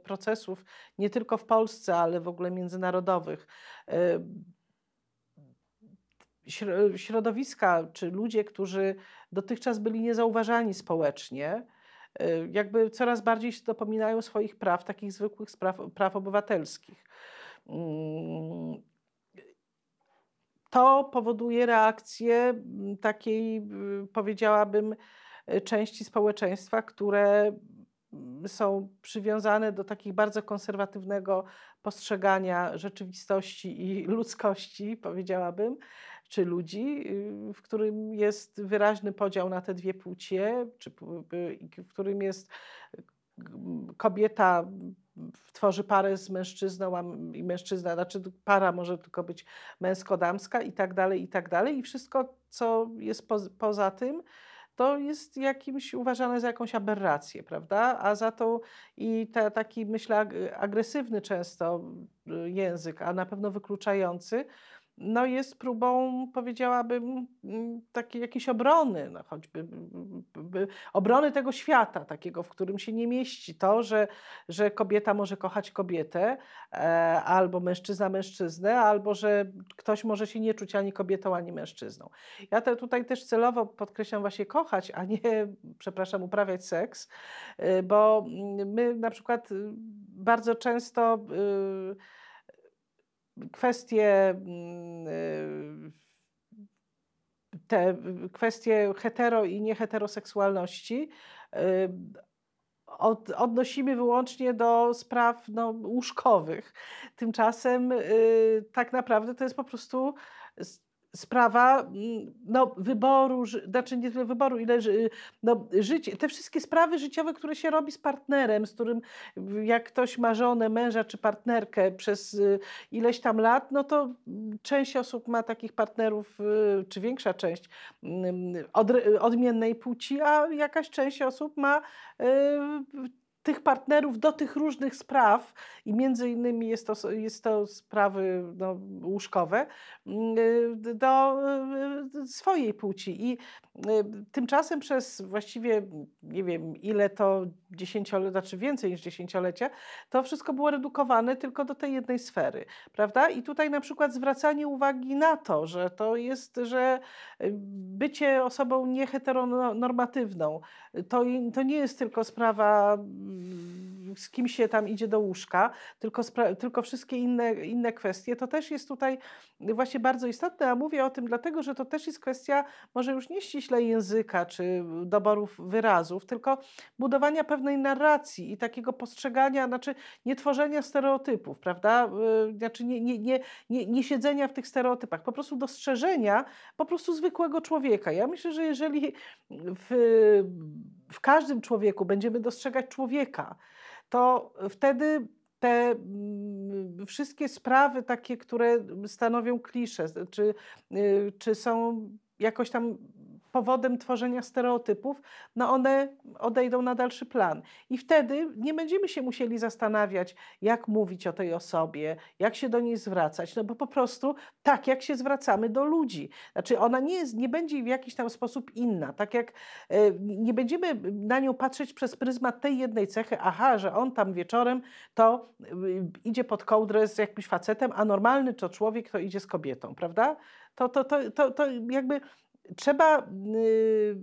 procesów, nie tylko w Polsce, ale w ogóle międzynarodowych, środowiska czy ludzie, którzy dotychczas byli niezauważani społecznie, Y, jakby coraz bardziej się dopominają swoich praw, takich zwykłych spraw, praw obywatelskich. Mm, to powoduje reakcję mm, takiej, y, powiedziałabym, y, części społeczeństwa, które mm, są przywiązane do takich bardzo konserwatywnego postrzegania rzeczywistości i ludzkości, powiedziałabym, czy ludzi, y, w którym jest wyraźny podział na te dwie płcie, czy w którym jest kobieta tworzy parę z mężczyzną, i mężczyzna, znaczy para może tylko być męsko-damska i tak dalej, i tak dalej. I wszystko, co jest po, poza tym, to jest jakimś uważane za jakąś aberrację, prawda? A za to i ta, taki, myślę, agresywny często y, język, a na pewno wykluczający, no jest próbą, powiedziałabym, mm, takiej jakiejś obrony, no choćby obrony tego świata, takiego, w którym się nie mieści to, że, że kobieta może kochać kobietę, e, albo mężczyzna mężczyznę, albo że ktoś może się nie czuć ani kobietą, ani mężczyzną. Ja te, tutaj też celowo podkreślam właśnie kochać, a nie, przepraszam, uprawiać seks, e, bo mm, my na przykład y, bardzo często. Y, kwestie mm, y, te kwestie hetero i nieheteroseksualności y, od, odnosimy wyłącznie do spraw no, łóżkowych. Tymczasem y, tak naprawdę to jest po prostu sprawa mm, no, wyboru, znaczy nie tyle wyboru, ile no, życie, te wszystkie sprawy życiowe, które się robi z partnerem, z którym jak ktoś ma żonę, męża czy partnerkę przez y, ileś tam lat, no to część osób ma takich partnerów, y, czy większa część mm, od, odmiennej płci, a jakaś część osób ma y, tych partnerów do tych różnych spraw i między innymi jest to, jest to sprawy no, łóżkowe mm, do y, swojej płci. I y, tymczasem przez właściwie nie wiem ile to dziesięciolecia, znaczy więcej niż dziesięciolecia, to wszystko było redukowane tylko do tej jednej sfery, prawda? I tutaj na przykład zwracanie uwagi na to, że to jest, że y, bycie osobą nieheteronormatywną, to, to nie jest tylko sprawa z kim się tam idzie do łóżka, tylko, tylko wszystkie inne, inne kwestie, to też jest tutaj właśnie bardzo istotne, a mówię o tym dlatego, że to też jest kwestia może już nie ściśle języka czy doborów wyrazów, tylko budowania pewnej narracji i takiego postrzegania, znaczy nie tworzenia stereotypów, prawda? Y, znaczy nie, nie, nie, nie, nie siedzenia w tych stereotypach, po prostu dostrzeżenia po prostu zwykłego człowieka. Ja myślę, że jeżeli w, w każdym człowieku będziemy dostrzegać człowieka, to wtedy te mm, wszystkie sprawy takie, które stanowią klisze, czy, y, czy są jakoś tam powodem tworzenia stereotypów, no one odejdą na dalszy plan. I wtedy nie będziemy się musieli zastanawiać, jak mówić o tej osobie, jak się do niej zwracać, no bo po prostu tak, jak się zwracamy do ludzi. Znaczy ona nie, jest, nie będzie w jakiś tam sposób inna, tak jak e, nie będziemy na nią patrzeć przez pryzmat tej jednej cechy, aha, że on tam wieczorem to e, idzie pod kołdrę z jakimś facetem, a normalny to człowiek to idzie z kobietą, prawda? To, to, to, to, to jakby trzeba y,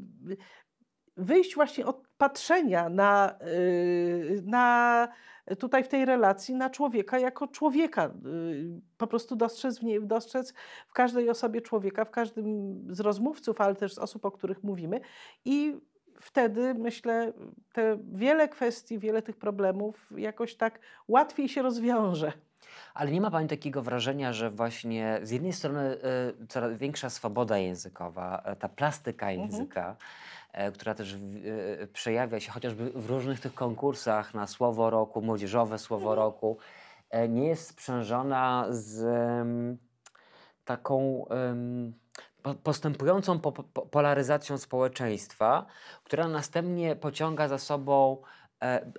wyjść właśnie od patrzenia na, y, na tutaj w tej relacji na człowieka jako człowieka. Y, po prostu dostrzec w, niej, dostrzec w każdej osobie człowieka, w każdym z rozmówców, ale też z osób, o których mówimy. I wtedy myślę, te wiele kwestii, wiele tych problemów jakoś tak łatwiej się rozwiąże. Ale nie ma Pani takiego wrażenia, że właśnie z jednej strony y, coraz większa swoboda językowa, y, ta plastyka mhm. języka, y, która też przejawia się chociażby w różnych tych konkursach na słowo roku, młodzieżowe słowo mhm. roku, nie jest sprzężona z taką postępującą po, po, polaryzacją społeczeństwa, która następnie pociąga za sobą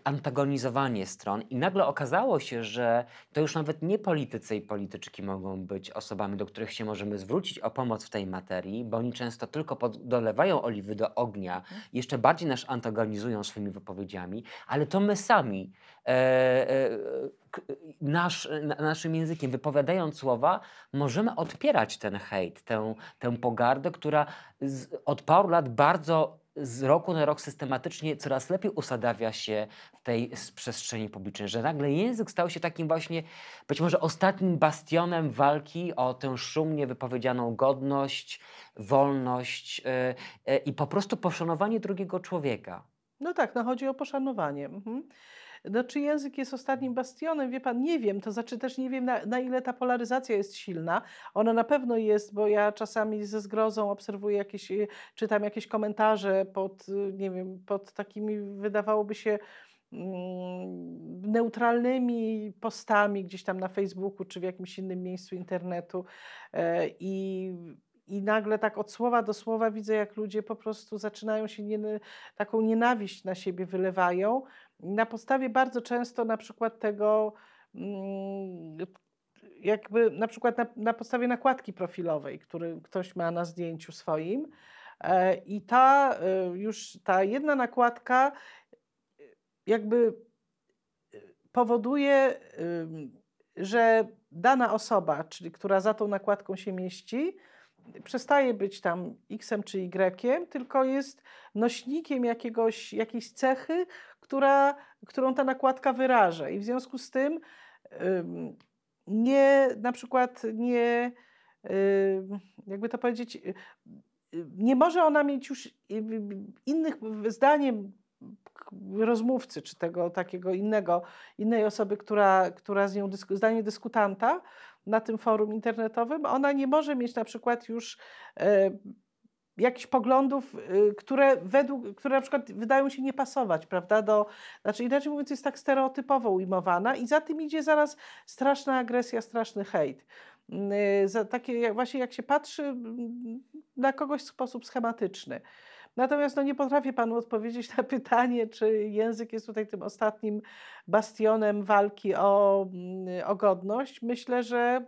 antagonizowanie stron i nagle okazało się, że to już nawet nie politycy i polityczki mogą być osobami, do których się możemy zwrócić o pomoc w tej materii, bo oni często tylko pod, dolewają oliwy do ognia, mhm. jeszcze bardziej nas antagonizują swoimi wypowiedziami, ale to my sami e, e, nasz, naszym językiem, wypowiadając słowa, możemy odpierać ten hejt, tę, tę pogardę, która z, od paru lat bardzo z roku na rok systematycznie coraz lepiej usadawia się w tej przestrzeni publicznej, że nagle język stał się takim właśnie być może ostatnim bastionem walki o tę szumnie wypowiedzianą godność, wolność yy, yy, i po prostu poszanowanie drugiego człowieka. No tak, no chodzi o poszanowanie. Mhm. No, czy język jest ostatnim bastionem? Wie pan, nie wiem. To znaczy też nie wiem, na, na, ile ta polaryzacja jest silna. Ona na pewno jest, bo ja czasami ze zgrozą obserwuję jakieś, y, czytam jakieś komentarze pod, y, nie wiem, pod takimi wydawałoby się mm, neutralnymi postami gdzieś tam na Facebooku czy w jakimś innym miejscu internetu e, i i nagle tak od słowa do słowa widzę, jak ludzie po prostu zaczynają się nie, taką nienawiść na siebie wylewają. Na podstawie bardzo często na przykład tego, mm, jakby na przykład na, na podstawie nakładki profilowej, który ktoś ma na zdjęciu swoim. E, I ta e, już ta jedna nakładka jakby powoduje, że dana osoba, czyli która za tą nakładką się mieści, przestaje być tam X czy Y, tylko jest nośnikiem jakiegoś, jakiejś cechy, która, którą ta nakładka wyraża. I w związku z tym nie, na przykład nie, jakby to powiedzieć, nie może ona mieć już innych, zdaniem rozmówcy, czy tego takiego innego, innej osoby, która, która z nią dysku, zdanie dyskutanta na tym forum internetowym, ona nie może mieć na przykład już e, jakichś poglądów, y, które według, które na przykład wydają się nie pasować, prawda, do, znaczy inaczej mówiąc jest tak stereotypowo ujmowana i za tym idzie zaraz straszna agresja, straszny hejt. Y, za takie właśnie jak się patrzy mm, na kogoś w sposób schematyczny. Natomiast no, nie potrafię panu odpowiedzieć na <laughs> pytanie, czy język jest tutaj tym ostatnim bastionem walki o, mm, o godność. Myślę, że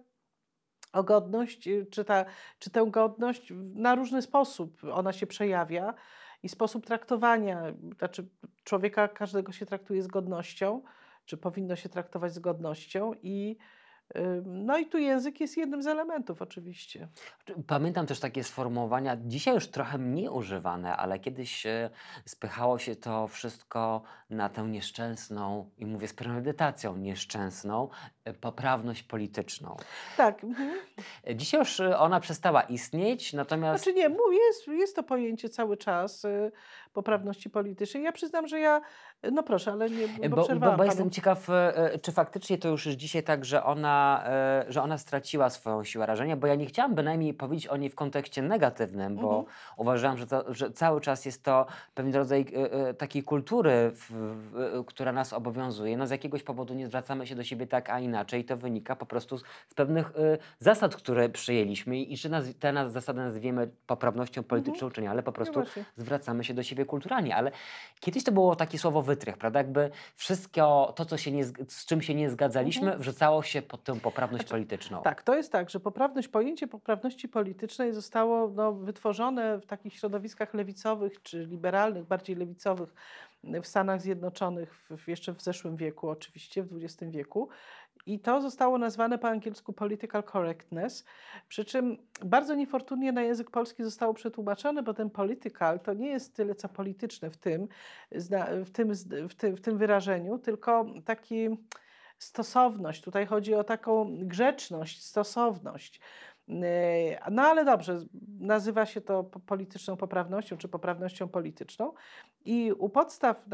o godność, y, czy, ta, czy tę godność na różny sposób ona się przejawia i sposób traktowania, znaczy człowieka każdego się traktuje z godnością, czy powinno się traktować z godnością i no i tu język jest jednym z elementów oczywiście. Pamiętam też takie sformułowania, dzisiaj już trochę mniej używane, ale kiedyś e, spychało się to wszystko na tę nieszczęsną, i mówię z premedytacją, nieszczęsną e, poprawność polityczną. Tak. Mhm. E, dzisiaj już ona przestała istnieć, natomiast... Znaczy nie, jest, jest to pojęcie cały czas poprawności politycznej. Ja przyznam, że ja, no proszę, ale nie, bo, bo, bo, bo jestem ciekaw, czy faktycznie to już jest dzisiaj tak, że ona E, że ona straciła swoją siłę rażenia, bo ja nie chciałam bynajmniej powiedzieć o niej w kontekście negatywnym, bo mhm. uważam, że, to, że cały czas jest to pewien rodzaj e, e, takiej kultury, w, w, która nas obowiązuje. No z jakiegoś powodu nie zwracamy się do siebie tak, a inaczej. To wynika po prostu z, pewnych zasad, które przyjęliśmy i czy nas, te zasady nazwiemy poprawnością polityczną, mhm. czy nie, ale po prostu no zwracamy się do siebie kulturalnie. Ale kiedyś to było takie słowo wytrych, prawda? Jakby wszystko to, co się nie, z czym się nie zgadzaliśmy, mhm. wrzucało się pod tę poprawność znaczy, polityczną. Tak, to jest tak, że poprawność, pojęcie poprawności politycznej zostało no, wytworzone w takich środowiskach lewicowych czy liberalnych, bardziej lewicowych w Stanach Zjednoczonych w, jeszcze w zeszłym wieku, oczywiście w XX wieku. I to zostało nazwane po angielsku political correctness, przy czym bardzo niefortunnie na język polski zostało przetłumaczone, bo ten political to nie jest tyle co polityczne w tym, w tym, w tym, w tym wyrażeniu, tylko taki stosowność. Tutaj chodzi o taką grzeczność, stosowność. Yy, no ale dobrze, nazywa się to polityczną poprawnością czy poprawnością polityczną. I u podstaw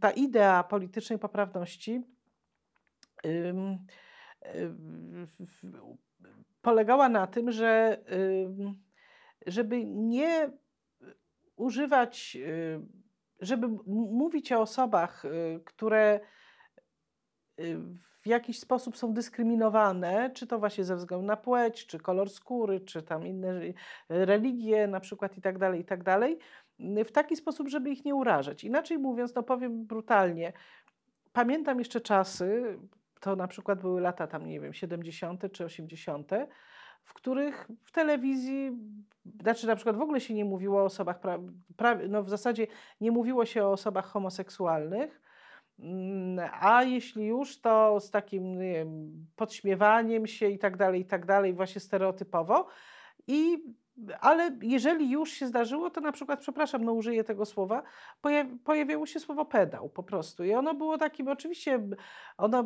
ta idea politycznej poprawności polegała na tym, że żeby nie używać, żeby mówić o osobach, y, które Y, w jakiś sposób są dyskryminowane, czy to właśnie ze względu na płeć, czy kolor skóry, czy tam inne religie na przykład i tak dalej, i tak dalej, y, w taki sposób, żeby ich nie urażać. Inaczej mówiąc, no powiem brutalnie, pamiętam jeszcze czasy, to na przykład były lata tam, nie wiem, 70. czy 80., w których w telewizji, znaczy na przykład w ogóle się nie mówiło o osobach, pra, pra, no w zasadzie nie mówiło się o osobach homoseksualnych, Mm, a jeśli już, to z takim wiem, podśmiewaniem się i tak dalej, i tak dalej, właśnie stereotypowo. I, ale jeżeli już się zdarzyło, to na przykład, przepraszam, no użyję tego słowa, pojawiało się słowo pedał po prostu. I ono było takim, oczywiście, ono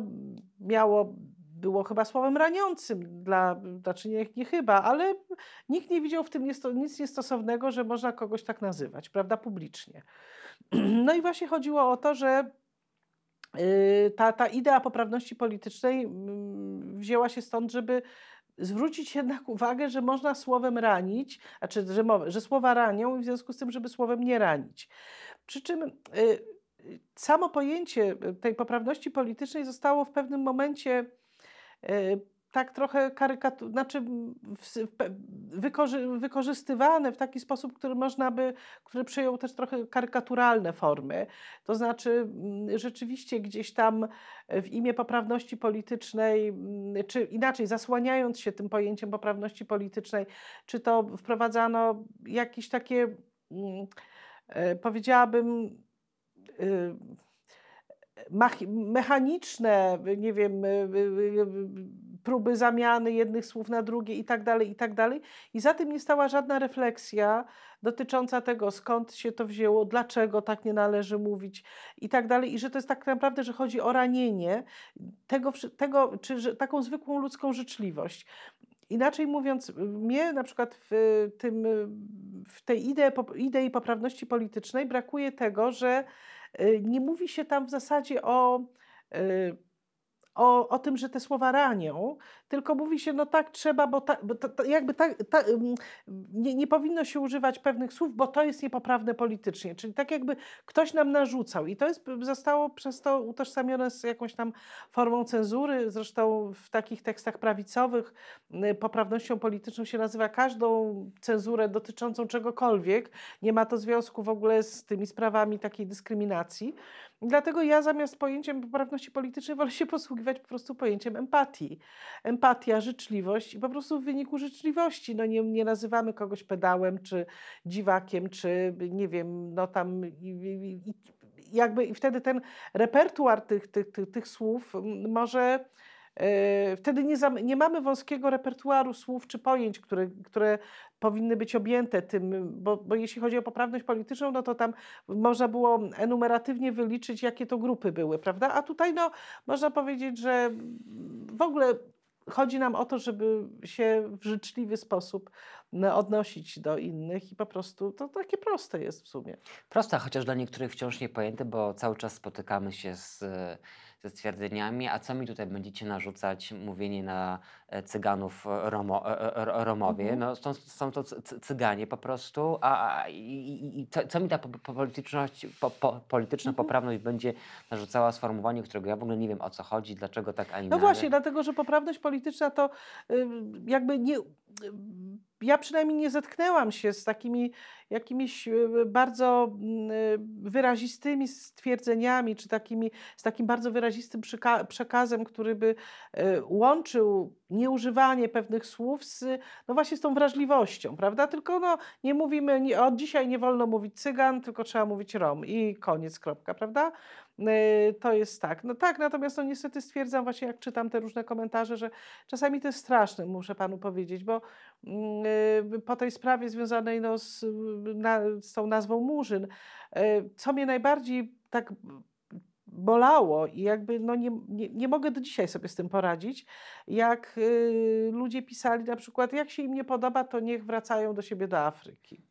miało było chyba słowem raniącym dla, znaczy nie, nie chyba, ale nikt nie widział w tym nic niestosownego, że można kogoś tak nazywać, prawda, publicznie. <clears throat> No i właśnie chodziło o to, że Y, ta, ta idea poprawności politycznej mm, wzięła się stąd, żeby zwrócić jednak uwagę, że można słowem ranić, znaczy, że, że słowa ranią i w związku z tym, żeby słowem nie ranić. Przy czym y, samo pojęcie tej poprawności politycznej zostało w pewnym momencie y, tak trochę karykatu, znaczy wykorzy, wykorzystywane w taki sposób, który można by, który przyjął też trochę karykaturalne formy. To znaczy mm, rzeczywiście gdzieś tam w imię poprawności politycznej, mm, czy inaczej zasłaniając się tym pojęciem poprawności politycznej, czy to wprowadzano jakieś takie, mm, e, powiedziałabym, y, mechaniczne, nie wiem, y, próby zamiany jednych słów na drugie i tak dalej, i tak dalej. I za tym nie stała żadna refleksja dotycząca tego, skąd się to wzięło, dlaczego tak nie należy mówić i tak dalej. I że to jest tak naprawdę, że chodzi o ranienie tego, tego czy że, taką zwykłą ludzką życzliwość. Inaczej mówiąc, mnie na przykład w, tym, w tej idei, idei poprawności politycznej brakuje tego, że y, nie mówi się tam w zasadzie o y, o, o tym, że te słowa ranią, tylko mówi się, no tak trzeba, bo, ta, bo ta, jakby ta, nie, nie powinno się używać pewnych słów, bo to jest niepoprawne politycznie. Czyli tak jakby ktoś nam narzucał i to jest, zostało przez to utożsamione z jakąś tam formą cenzury. Zresztą w takich tekstach prawicowych y, poprawnością polityczną się nazywa każdą cenzurę dotyczącą czegokolwiek. Nie ma to związku w ogóle z tymi sprawami takiej dyskryminacji. Dlatego ja zamiast pojęciem poprawności politycznej wolę się posługiwać po prostu pojęciem empatii. Empatia, życzliwość i po prostu w wyniku życzliwości no nie, nie nazywamy kogoś pedałem, czy dziwakiem, czy nie wiem, no tam i, i, i jakby i wtedy ten repertuar tych, tych, tych, tych słów może E, wtedy nie, nie, mamy wąskiego repertuaru słów czy pojęć, które, które powinny być objęte tym, bo, bo, jeśli chodzi o poprawność polityczną, no to tam można było enumeratywnie wyliczyć, jakie to grupy były, prawda? A tutaj no, można powiedzieć, że w ogóle chodzi nam o to, żeby się w życzliwy sposób odnosić do innych i po prostu to takie proste jest w sumie. Proste, chociaż dla niektórych wciąż niepojęte, bo cały czas spotykamy się z ze stwierdzeniami, a co mi tutaj będziecie narzucać, mówienie na cyganów e, Romo, e, Romowie, mhm. no są, są to cyganie po prostu, a, a i, i co, co, mi ta polityczność, po, po, polityczna mhm. poprawność będzie narzucała sformułowaniu, którego ja w ogóle nie wiem o co chodzi, dlaczego tak, a nie No właśnie, dlatego, że poprawność polityczna to jakby nie ja przynajmniej nie zetknęłam się z takimi jakimiś e, bardzo e, wyrazistymi stwierdzeniami, czy takimi, z takim bardzo wyrazistym przekazem, który by e, łączył nieużywanie pewnych słów z, no właśnie z tą wrażliwością, prawda? Tylko no, nie mówimy, nie, od dzisiaj nie wolno mówić cygan, tylko trzeba mówić rom i koniec, kropka, prawda? To jest tak. No tak, natomiast no niestety stwierdzam właśnie, jak czytam te różne komentarze, że czasami to jest straszne, muszę panu powiedzieć, bo mm, po tej sprawie związanej no, z, na, z tą nazwą Murzyn, co mnie najbardziej tak bolało i jakby no nie, nie, nie mogę do dzisiaj sobie z tym poradzić, jak y, ludzie pisali na przykład, jak się im nie podoba, to niech wracają do siebie do Afryki.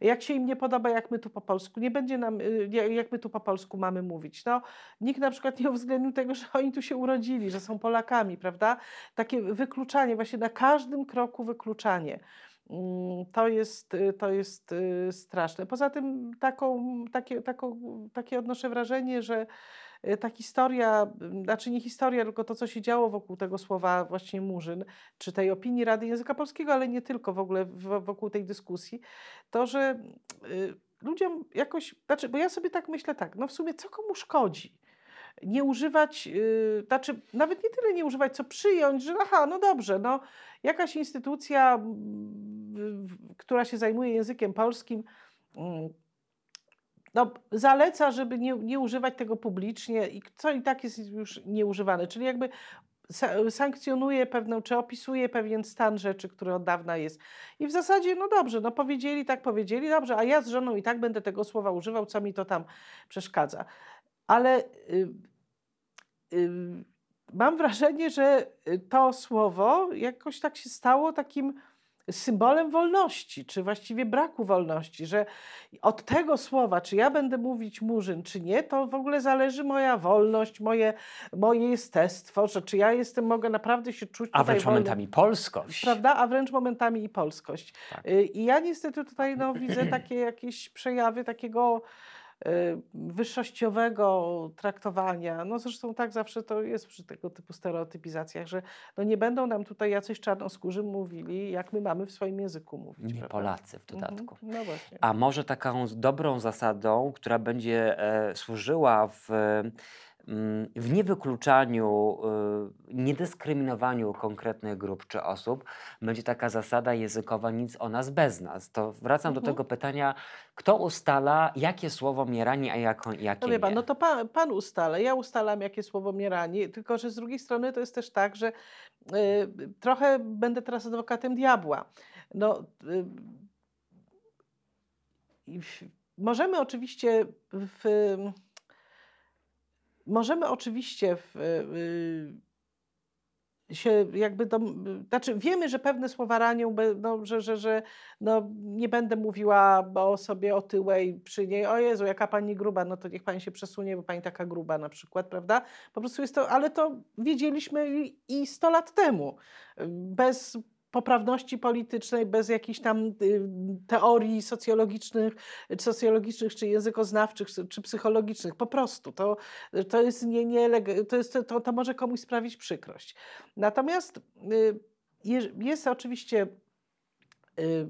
Jak się im nie podoba, jak my tu po polsku, nie będzie nam, y, jak my tu po polsku mamy mówić. No, nikt na przykład nie uwzględnił tego, że oni tu się urodzili, że są Polakami, prawda? Takie wykluczanie, właśnie na każdym kroku wykluczanie. Mm, to jest, y, to jest y, straszne. Poza tym taką, takie, taką, takie odnoszę wrażenie, że ta historia, znaczy nie historia, tylko to, co się działo wokół tego słowa właśnie Murzyn, czy tej opinii Rady Języka Polskiego, ale nie tylko w ogóle wokół tej dyskusji, to, że ludziom jakoś, znaczy, bo ja sobie tak myślę tak, no w sumie co komu szkodzi? nie używać, yy, znaczy nawet nie tyle nie używać, co przyjąć, że aha, no dobrze, no jakaś instytucja, która się zajmuje językiem polskim, mm, no, zaleca, żeby nie, nie używać tego publicznie i co i tak jest już nieużywane. Czyli jakby sankcjonuje pewną, czy opisuje pewien stan rzeczy, który od dawna jest. I w zasadzie, no dobrze, no powiedzieli, tak powiedzieli, dobrze, a ja z żoną i tak będę tego słowa używał, co mi to tam przeszkadza. Ale y, y, mam wrażenie, że to słowo jakoś tak się stało takim symbolem wolności, czy właściwie braku wolności, że od tego słowa, czy ja będę mówić murzyn, czy nie, to w ogóle zależy moja wolność, moje, moje jestestwo, że czy ja jestem, mogę naprawdę się czuć A wręcz momentami polskość. Prawda? A wręcz momentami i polskość. Tak. Y, I ja niestety tutaj no, widzę takie jakieś przejawy takiego wyższościowego traktowania. No zresztą tak zawsze to jest przy tego typu stereotypizacjach, że no nie będą nam tutaj jacyś czarnoskórzy mówili, jak my mamy w swoim języku mówić. Nie prawda? Polacy w mhm. dodatku. No właśnie. A może taką dobrą zasadą, która będzie e, służyła w w niewykluczaniu, y, niedyskryminowaniu konkretnych grup czy osób będzie taka zasada językowa nic o nas bez nas. To wracam do mhm. tego pytania, kto ustala, jakie słowo mnie rani, a jako, jakie No wie pan, nie? no to pan, pan ustala, ja ustalam, jakie słowo mnie rani, tylko że z drugiej strony to jest też tak, że y, trochę będę teraz adwokatem diabła. No, y, możemy oczywiście w Możemy oczywiście w, y, się jakby, do, znaczy wiemy, że pewne słowa ranią, no, że, że, że no, nie będę mówiła o sobie otyłej przy niej, o Jezu, jaka pani gruba, no to niech pani się przesunie, bo pani taka gruba na przykład, prawda? Po prostu jest to, ale to wiedzieliśmy i 100 lat temu, bez poprawności politycznej, bez jakichś tam y, teorii socjologicznych, socjologicznych czy językoznawczych, czy psychologicznych. Po prostu to, to jest nie, nie to, jest, to, to może komuś sprawić przykrość. Natomiast y, jest oczywiście y,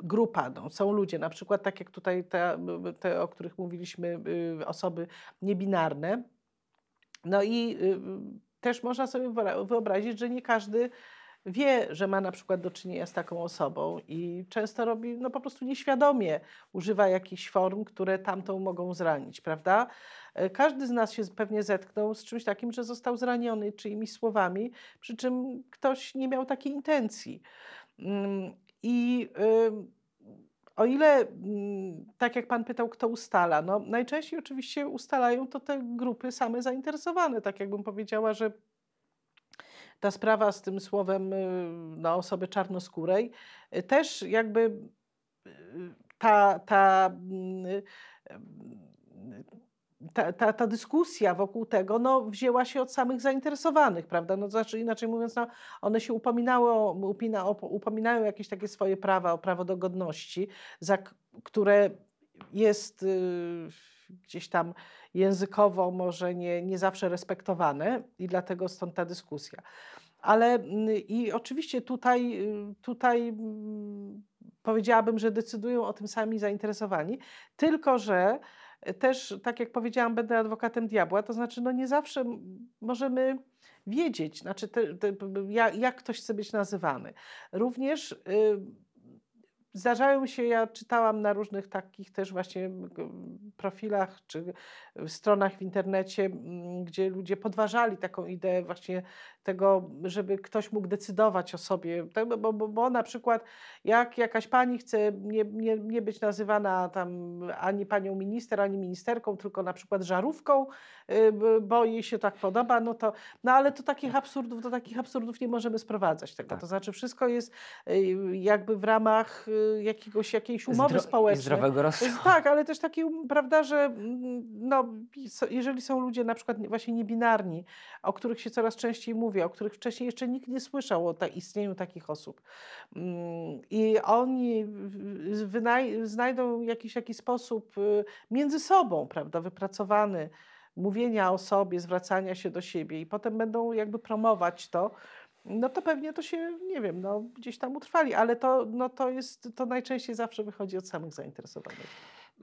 grupa, no, są ludzie, na przykład tak jak tutaj te, te, o których mówiliśmy, osoby niebinarne. No i też można sobie wyobrazić, że nie każdy wie, że ma na przykład do czynienia z taką osobą i często robi, no po prostu nieświadomie używa jakichś form, które tamtą mogą zranić, prawda? E, każdy z nas się pewnie zetknął z czymś takim, że został zraniony czyimiś słowami, przy czym ktoś nie miał takiej intencji. Mm, I o ile, mm, tak jak Pan pytał, kto ustala, no najczęściej oczywiście ustalają to te grupy same zainteresowane, tak jakbym powiedziała, że ta sprawa z tym słowem y, na osoby czarnoskórej, y, też jakby y, ta, ta, mm, ta, ta, ta, dyskusja wokół tego no, wzięła się od samych zainteresowanych, prawda? No, znaczy, inaczej mówiąc, no, one się upominały, upina, upominają jakieś takie swoje prawa, o prawo do godności, za które jest y, gdzieś tam językowo może nie, nie zawsze respektowane i dlatego stąd ta dyskusja. Ale mm, i oczywiście tutaj, y, tutaj mm, powiedziałabym, że decydują o tym sami zainteresowani, tylko że też, tak jak powiedziałam, będę adwokatem diabła, to znaczy, no nie zawsze możemy wiedzieć, znaczy te, te, jak, jak ktoś chce być nazywany. Również. Y, Zdarzają się, ja czytałam na różnych takich też właśnie profilach czy stronach w internecie, gdzie ludzie podważali taką ideę właśnie tego, żeby ktoś mógł decydować o sobie. Tak, bo, bo, bo na przykład jak jakaś pani chce nie, nie, nie być nazywana tam ani panią minister, ani ministerką, tylko na przykład żarówką, y, bo jej się tak podoba, no to, no ale to takich absurdów, do takich absurdów nie możemy sprowadzać tego. Tak. To znaczy wszystko jest y, jakby w ramach y, jakiegoś, jakiejś umowy Zdro społecznej. Zdrowego rozsądku. Tak, ale też takiej, prawda, że no, jeżeli są ludzie na przykład właśnie niebinarni, o których się coraz częściej mówi, o których wcześniej jeszcze nikt nie słyszał o ta, istnieniu takich osób. Mm, I oni znajdą jakiś, jakiś sposób y, między sobą, prawda, wypracowany mówienia o sobie, zwracania się do siebie i potem będą jakby promować to, no to pewnie to się, nie wiem, no, gdzieś tam utrwali, ale to, no, to jest, to najczęściej zawsze wychodzi od samych zainteresowanych.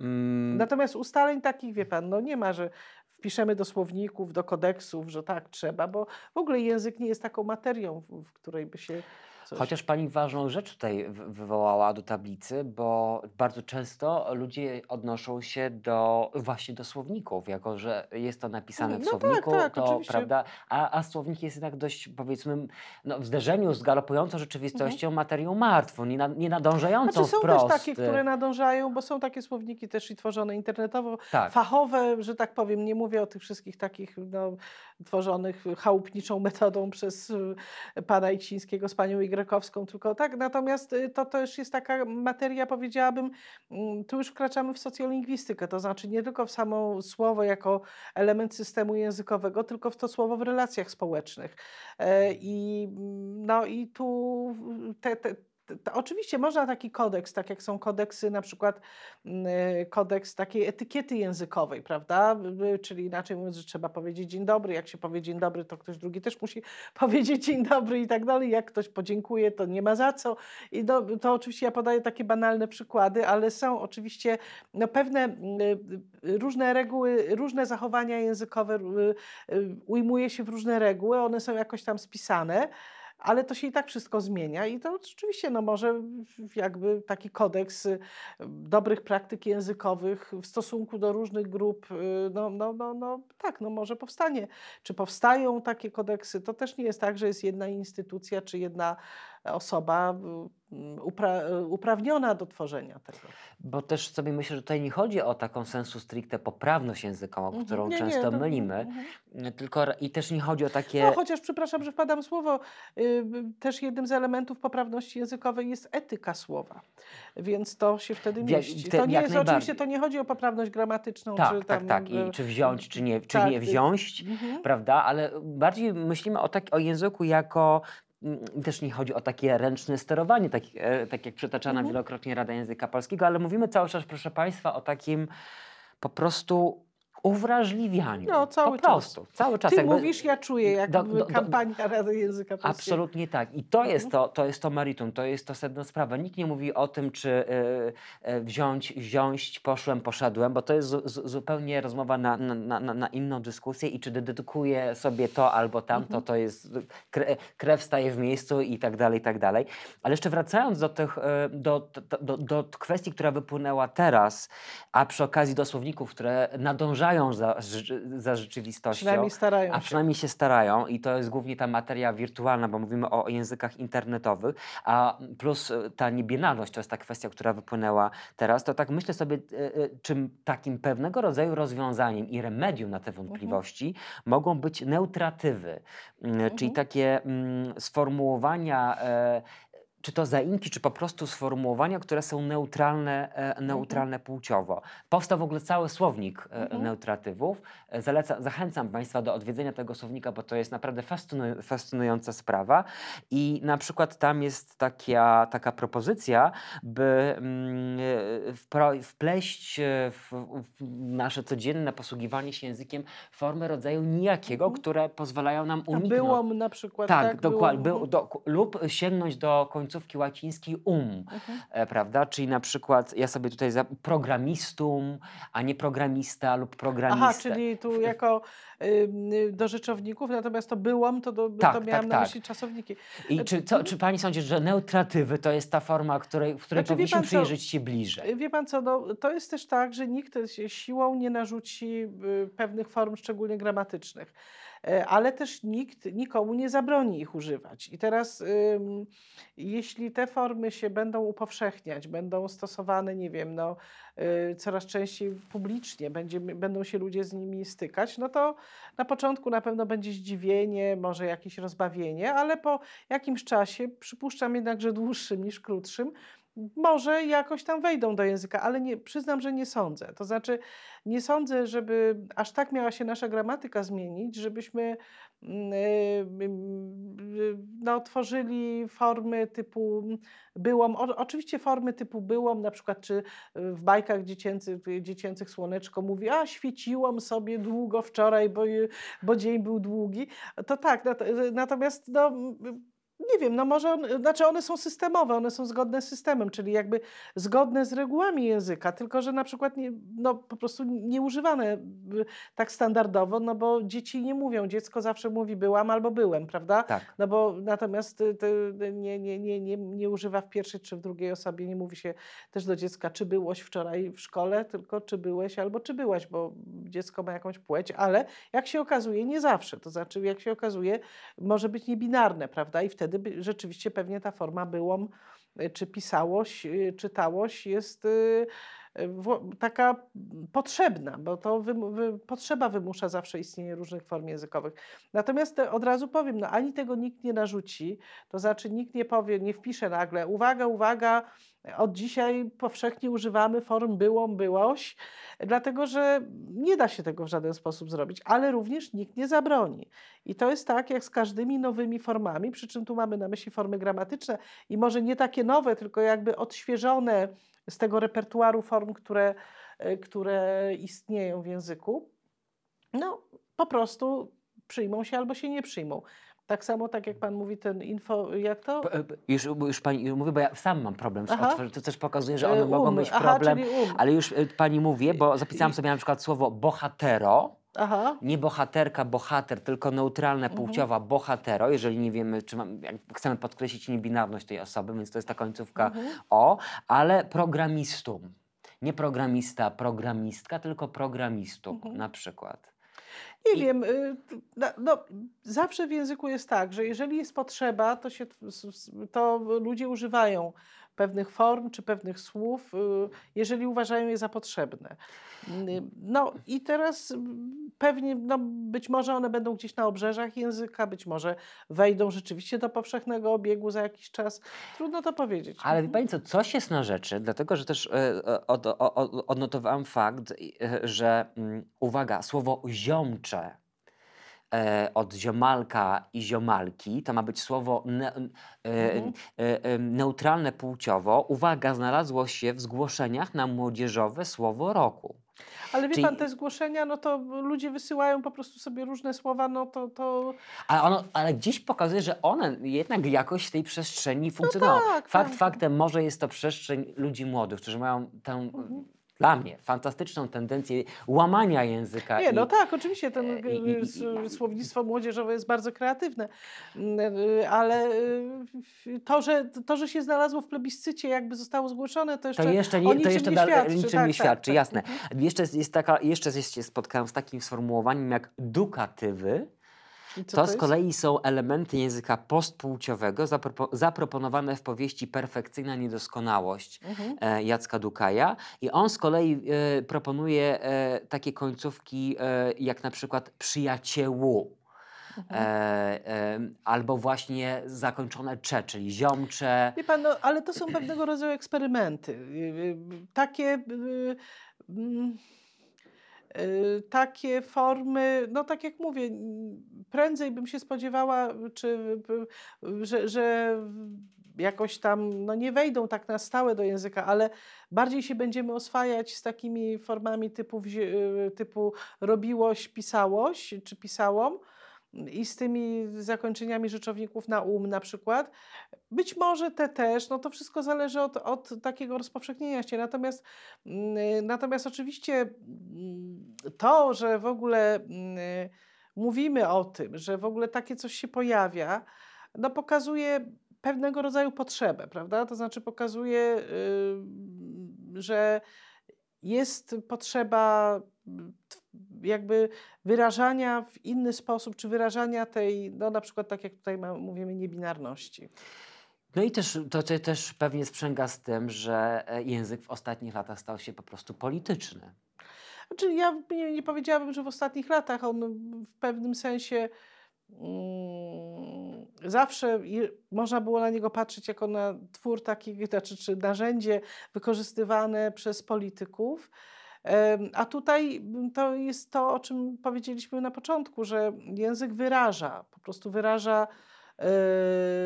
Mm. Natomiast ustaleń takich, wie pan, no nie ma, że wpiszemy do słowników, do kodeksów, że tak trzeba, bo w ogóle język nie jest taką materią, w, której by się Coś. Chociaż pani ważną rzecz tutaj wywołała do tablicy, bo bardzo często ludzie odnoszą się do właśnie do słowników, jako że jest to napisane w no tak, słowniku, tak, tak, to oczywiście. prawda, a, a słownik jest jednak dość powiedzmy no, w zderzeniu z galopującą rzeczywistością mhm. materią martwą, nie, na, nie nadążającą znaczy, są wprost. też takie, które nadążają, bo są takie słowniki też i tworzone internetowo, tak. fachowe, że tak powiem, nie mówię o tych wszystkich takich no, tworzonych chałupniczą metodą przez y, pana Icińskiego z panią Y, tylko tak. Natomiast y, to też jest taka materia, powiedziałabym, mm, tu już wkraczamy w socjolingwistykę, to znaczy nie tylko w samo słowo jako element systemu językowego, tylko w to słowo w relacjach społecznych. E, I, mm, no, i tu te, te to oczywiście można taki kodeks, tak jak są kodeksy, na przykład mm, e, kodeks takiej etykiety językowej, prawda? Czyli inaczej mówiąc, że trzeba powiedzieć dzień dobry. Jak się powie dzień dobry, to ktoś drugi też musi <laughs> powiedzieć dzień dobry i tak dalej. Jak ktoś podziękuje, to nie ma za co. I to oczywiście ja podaję takie banalne przykłady, ale są oczywiście no, pewne mm, e, różne reguły, różne zachowania językowe e, ujmuje się w różne reguły, one są jakoś tam spisane ale to się i tak wszystko zmienia i to oczywiście no może jakby taki kodeks y, dobrych praktyk językowych w stosunku do różnych grup, y, no, no, no, no tak, no może powstanie. Czy powstają takie kodeksy? To też nie jest tak, że jest jedna instytucja czy jedna osoba upra uprawniona do tworzenia tego. Bo też sobie myślę, że tutaj nie chodzi o taką sensu stricte poprawność językową, mhm. którą nie, często nie, mylimy, mhm. tylko i też nie chodzi o takie... No chociaż, przepraszam, że wpadam słowo, yy, też jednym z elementów poprawności językowej jest etyka słowa, więc to się wtedy mieści. Te, to nie jest, oczywiście to nie chodzi o poprawność gramatyczną. Tak, czy tak, tam, tak, I, czy wziąć, czy nie, czy tak, nie wziąć, mhm. prawda, ale bardziej myślimy o, tak, o języku jako Mm, też nie chodzi o takie ręczne sterowanie, tak, e, tak jak przytaczana mhm. wielokrotnie Rada Języka Polskiego, ale mówimy cały czas, proszę Państwa, o takim po prostu uwrażliwianiu. No, cały po prostu, czas. cały czas. Ty jakby, mówisz, ja czuję, jak do, do, kampania Rady Języka Polskiego. Absolutnie tak. I to jest to, to jest to meritum, to jest to sedno sprawa. Nikt nie mówi o tym, czy y, y, wziąć, wziąć, poszłem, poszedłem, bo to jest z, z, zupełnie rozmowa na, na, na, na, inną dyskusję i czy dedykuję sobie to albo tamto, mhm. to jest krew staje w miejscu i tak dalej, i tak dalej. Ale jeszcze wracając do tych, y, do, do, do, do kwestii, która wypłynęła teraz, a przy okazji do słowników, które nadążają za, za rzeczywistością. Przynajmniej starają a przynajmniej się starają i to jest głównie ta materia wirtualna, bo mówimy o językach internetowych, a plus e, ta niebinarność, to jest ta kwestia, która wypłynęła teraz, to tak myślę sobie, e, e, czym takim pewnego rodzaju rozwiązaniem i remedium na te mhm. wątpliwości mhm. mogą być neutratywy, mhm. czyli takie mm, sformułowania czy to zaimki, czy po prostu sformułowania, które są neutralne, e, mhm. neutralne płciowo. Powstał w ogóle cały słownik e, mhm. neutratywów. E, zaleca, zachęcam Państwa do odwiedzenia tego słownika, bo to jest naprawdę fascynuj, fascynująca sprawa. I na przykład tam jest taka, taka propozycja, by mm, wpleść w, nasze codzienne posługiwanie się językiem formy rodzaju nijakiego, mhm. które pozwalają nam uniknąć. Byłom na przykład. Tak, tak dokładnie. Był, do, lub sięgnąć do końca końcówki łacińskiej um, mhm. e, prawda? Czyli na przykład ja sobie tutaj za programistum, a nie programista lub programista. Aha, czyli tu jako y, do rzeczowników, natomiast to byłam, to, do, tak, to miałam tak, na tak. myśli czasowniki. I czy, co, czy pani sądzi, że neutratywy to jest ta forma, której, w której znaczy, powinniśmy przyjrzeć się bliżej? Wie pan co, no, to jest też tak, że nikt siłą nie narzuci y, pewnych form, szczególnie gramatycznych. E, ale też nikt nikomu nie zabroni ich używać. I teraz, jeśli te formy się będą upowszechniać, będą stosowane, nie wiem, no, y, coraz częściej publicznie, będzie, będą się ludzie z nimi stykać, no to na początku na pewno będzie zdziwienie, może jakieś rozbawienie, ale po jakimś czasie, przypuszczam jednak, że dłuższym niż krótszym, może jakoś tam wejdą do języka, ale nie, przyznam, że nie sądzę. To znaczy, nie sądzę, żeby aż tak miała się nasza gramatyka zmienić, żebyśmy yy, no, tworzyli formy typu byłom. O, oczywiście formy typu byłom, na przykład czy w bajkach dziecięcych, dziecięcych Słoneczko mówi, a świeciłam sobie długo wczoraj, bo, bo dzień był długi. To tak, natomiast no, nie wiem, no może, on, znaczy one są systemowe, one są zgodne z systemem, czyli jakby zgodne z regułami języka, tylko że na przykład nie, no, po prostu nieużywane tak standardowo, no bo dzieci nie mówią, dziecko zawsze mówi byłam albo byłem, prawda? Tak. No bo natomiast nie, nie, nie, nie, nie używa w pierwszej czy w drugiej osobie, nie mówi się też do dziecka, czy byłoś wczoraj w szkole, tylko czy byłeś albo czy byłaś, bo dziecko ma jakąś płeć, ale jak się okazuje, nie zawsze, to znaczy jak się okazuje, może być niebinarne, prawda? I wtedy wtedy rzeczywiście pewnie ta forma byłą, y, czy pisałość, y, czytałość jest y, taka potrzebna, bo to wy, wy, potrzeba wymusza zawsze istnienie różnych form językowych. Natomiast te, od razu powiem, no ani tego nikt nie narzuci, to znaczy nikt nie powie, nie wpisze nagle, uwaga, uwaga, od dzisiaj powszechnie używamy form byłą, byłoś, dlatego że nie da się tego w żaden sposób zrobić, ale również nikt nie zabroni. I to jest tak jak z każdymi nowymi formami, przy czym tu mamy na myśli formy gramatyczne i może nie takie nowe, tylko jakby odświeżone z tego repertuaru form, które, e, które istnieją w języku. No, po prostu przyjmą się albo się nie przyjmą. Tak samo, tak jak Pan mówi, ten info, jak to? E, już, już Pani mówi, bo ja sam mam problem z otworzeniem. To też pokazuje, że one um. mogą mieć problem. Aha, um. Ale już e, Pani mówię, bo zapisałam sobie na przykład słowo bohatero. Aha. Nie bohaterka, bohater, tylko neutralne mhm. płciowa mhm. bohatero, jeżeli nie wiemy, czy mam, chcemy podkreślić niebinarność tej osoby, więc to jest ta końcówka mhm. o, ale programistum. Nie programista, programistka, tylko programistum mhm. na przykład. Nie I... wiem, no, no, zawsze w języku jest tak, że jeżeli jest potrzeba, to, się, to ludzie używają pewnych form czy pewnych słów, y, jeżeli uważają je za potrzebne. Y, no i teraz pewnie, no, być może one będą gdzieś na obrzeżach języka, być może wejdą rzeczywiście do powszechnego obiegu za jakiś czas. Trudno to powiedzieć. Ale wie Pani co, coś jest na rzeczy, dlatego że też e, od, odnotowałam fakt, e, że mm, uwaga, słowo ziomcze e, od ziomalka i ziomalki, to ma być słowo ne, e, mhm. e, e, neutralne płciowo. Uwaga, znalazło się w zgłoszeniach na młodzieżowe słowo roku. Ale wie Czyli... pan, te zgłoszenia, no to ludzie wysyłają po prostu sobie różne słowa, no to... to... Ale, ono, ale gdzieś pokazuje, że one jednak jakoś w tej przestrzeni funkcjonują. No tak, Fakt tak. faktem, może jest to przestrzeń ludzi młodych, którzy mają tę mhm dla mnie fantastyczną tendencję łamania języka. Nie, no i, no tak, oczywiście ten e, i, i, słownictwo młodzieżowe jest bardzo kreatywne, e, ale e, to że, to, że się znalazło w plebiscycie, jakby zostało zgłoszone, to jeszcze, to jeszcze nie, to jeszcze nie świadczy. Niczym tak, nie świadczy, tak, tak. jasne. Tak. Jeszcze jest taka, jeszcze się spotkałem z takim sformułowaniem jak dukatywy, to, to z kolei są elementy języka postpłciowego zapropo zaproponowane w powieści Perfekcyjna Niedoskonałość mhm. e, Jacka Dukaja. I on z kolei e, proponuje e, takie końcówki e, jak na przykład przyjaciół. Mhm. E, e, albo właśnie zakończone cze, czyli ziomcze. Wie pan, no, ale to są pewnego rodzaju eksperymenty. Y, y, takie. Y, mm, Y, takie formy, no tak jak mówię, prędzej bym się spodziewała, czy, że, że jakoś tam no nie wejdą tak na stałe do języka, ale bardziej się będziemy oswajać z takimi formami typu, y, typu robiłość, pisałość czy pisałom i z tymi zakończeniami rzeczowników na um na przykład. Być może te też, no to wszystko zależy od, od takiego rozpowszechnienia się. Natomiast, mm, natomiast oczywiście mm, to, że w ogóle mm, mówimy o tym, że w ogóle takie coś się pojawia, no pokazuje pewnego rodzaju potrzebę, prawda? To znaczy pokazuje, że jest potrzeba jakby wyrażania w inny sposób, czy wyrażania tej, no na przykład tak jak tutaj mówimy, niebinarności. No i też to też pewnie sprzęga z tym, że e, język w ostatnich latach stał się po prostu polityczny. Znaczy ja nie, nie powiedziałabym, że w ostatnich latach on w pewnym sensie mm, zawsze można było na niego patrzeć jako na twór taki, znaczy, czy narzędzie wykorzystywane przez polityków. A tutaj to jest to, o czym powiedzieliśmy na początku, że język wyraża, po prostu wyraża e,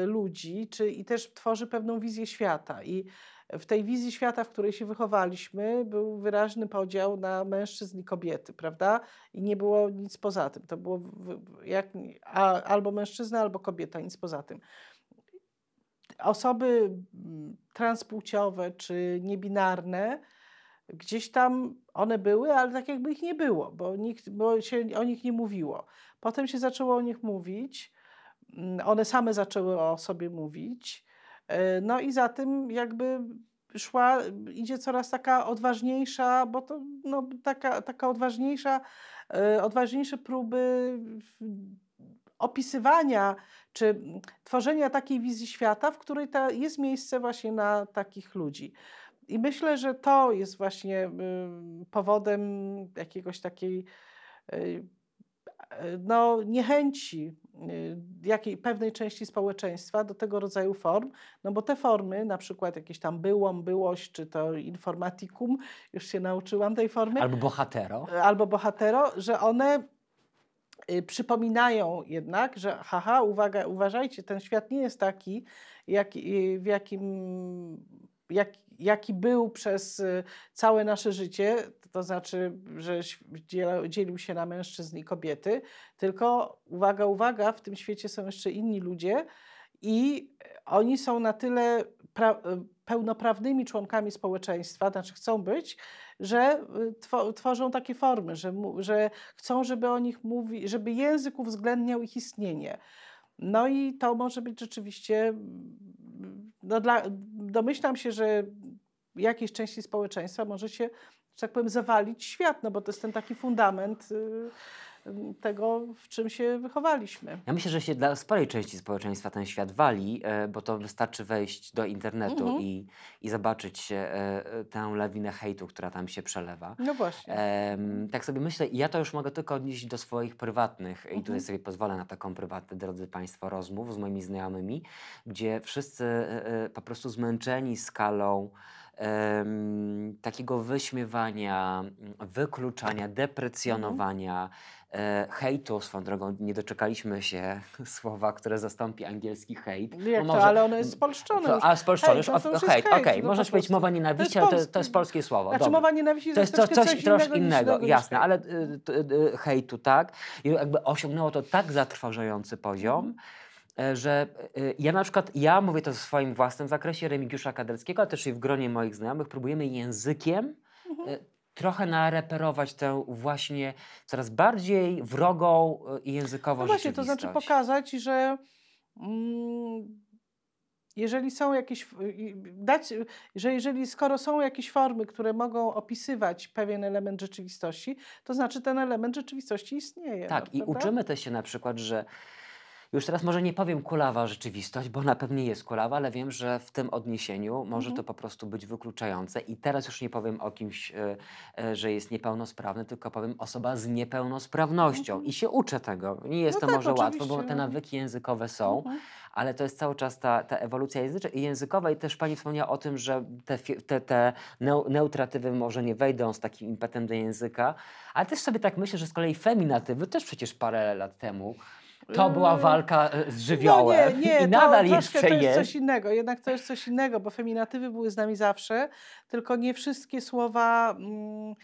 ludzi, czy, i też tworzy pewną wizję świata. I w tej wizji świata, w której się wychowaliśmy, był wyraźny podział na mężczyzn i kobiety, prawda? I nie było nic poza tym. To było jak, albo mężczyzna, albo kobieta, nic poza tym. Osoby transpłciowe czy niebinarne, gdzieś tam one były, ale tak jakby ich nie było, bo, nikt, bo się o nich nie mówiło. Potem się zaczęło o nich mówić, mm, one same zaczęły o sobie mówić. E, no i za tym jakby szła, idzie coraz taka odważniejsza, bo to no, taka, taka odważniejsza, e, odważniejsze próby opisywania czy tworzenia takiej wizji świata, w której ta, jest miejsce właśnie na takich ludzi. I myślę, że to jest właśnie powodem jakiegoś takiej y, no, niechęci y, jakiej, pewnej części społeczeństwa do tego rodzaju form, no bo te formy, na przykład jakieś tam byłom, byłość, czy to informatikum, już się nauczyłam tej formy. Albo bohatero. Albo bohatero, że one y, przypominają jednak, że haha, uwaga, uważajcie, ten świat nie jest taki, jak, w jakim jak, jaki był przez y, całe nasze życie, to znaczy, że dzielił się na mężczyzn i kobiety, tylko uwaga, uwaga, w tym świecie są jeszcze inni ludzie i oni są na tyle y, pełnoprawnymi członkami społeczeństwa, znaczy chcą być, że y, tworzą takie formy, że, że chcą, żeby o nich mówi, żeby język uwzględniał ich istnienie. No i to może być rzeczywiście, no dla, domyślam się, że jakiejś części społeczeństwa może się, że tak powiem, zawalić świat, no bo to jest ten taki fundament, y, tego, w czym się wychowaliśmy. Ja myślę, że się dla sporej części społeczeństwa ten świat wali, e, bo to wystarczy wejść do internetu mhm. i, i zobaczyć e, tę lawinę hejtu, która tam się przelewa. No właśnie. tak sobie myślę, i ja to już mogę tylko odnieść do swoich prywatnych, mhm. i tutaj mhm. sobie pozwolę na taką prywatną, drodzy Państwo, rozmów z moimi znajomymi, gdzie wszyscy e, po prostu zmęczeni skalą takiego wyśmiewania, wykluczania, deprecjonowania, e, hejtu. Swoją drogą nie doczekaliśmy się <laughs> słowa, które zastąpi angielski hejt. No jak no to, ale ono jest spolszczone. To, a spolszczone już, hejt, no hejt, okej, okay. możesz powiedzieć mowa nienawiści, ale to, to jest polskie słowo. Znaczy mowa nienawiści to jest, to coś, coś troszkę innego, innego jasne, ale y, y, hejtu tak. I jakby osiągnęło to tak zatrważający poziom, mm że e, ja na przykład, ja mówię to w swoim własnym zakresie, Remigiusza Kadelskiego, ale też i w gronie moich znajomych, próbujemy językiem mhm. E, trochę nareperować tę właśnie coraz bardziej wrogą i językową no właśnie, to znaczy pokazać, że mm, jeżeli są jakieś, dać, że jeżeli skoro są jakieś formy, które mogą opisywać pewien element rzeczywistości, to znaczy ten element rzeczywistości istnieje. Tak, no, i prawda? uczymy też się na przykład, że już teraz może nie powiem kulawa rzeczywistość, bo na pewno jest kulawa, ale wiem, że w tym odniesieniu może mhm. to po prostu być wykluczające. I teraz już nie powiem o kimś, e, e, że jest niepełnosprawny, tylko powiem osoba z niepełnosprawnością. Mhm. I się uczę tego. Nie jest no to tak, może łatwo, bo te nawyki językowe są, mhm. ale to jest cały czas ta, ta ewolucja językowa. I też Pani wspomniała o tym, że te, te, te neutratywy może nie wejdą z takim impetem do języka, ale też sobie tak myślę, że z kolei feminatywy też przecież parę lat temu to była yy, walka e, z żywiołem no nie, nie, i nadal to, jeszcze to jest. jest coś innego, jednak to jest coś innego, bo feminatywy były z nami zawsze, tylko nie wszystkie słowa... Mm,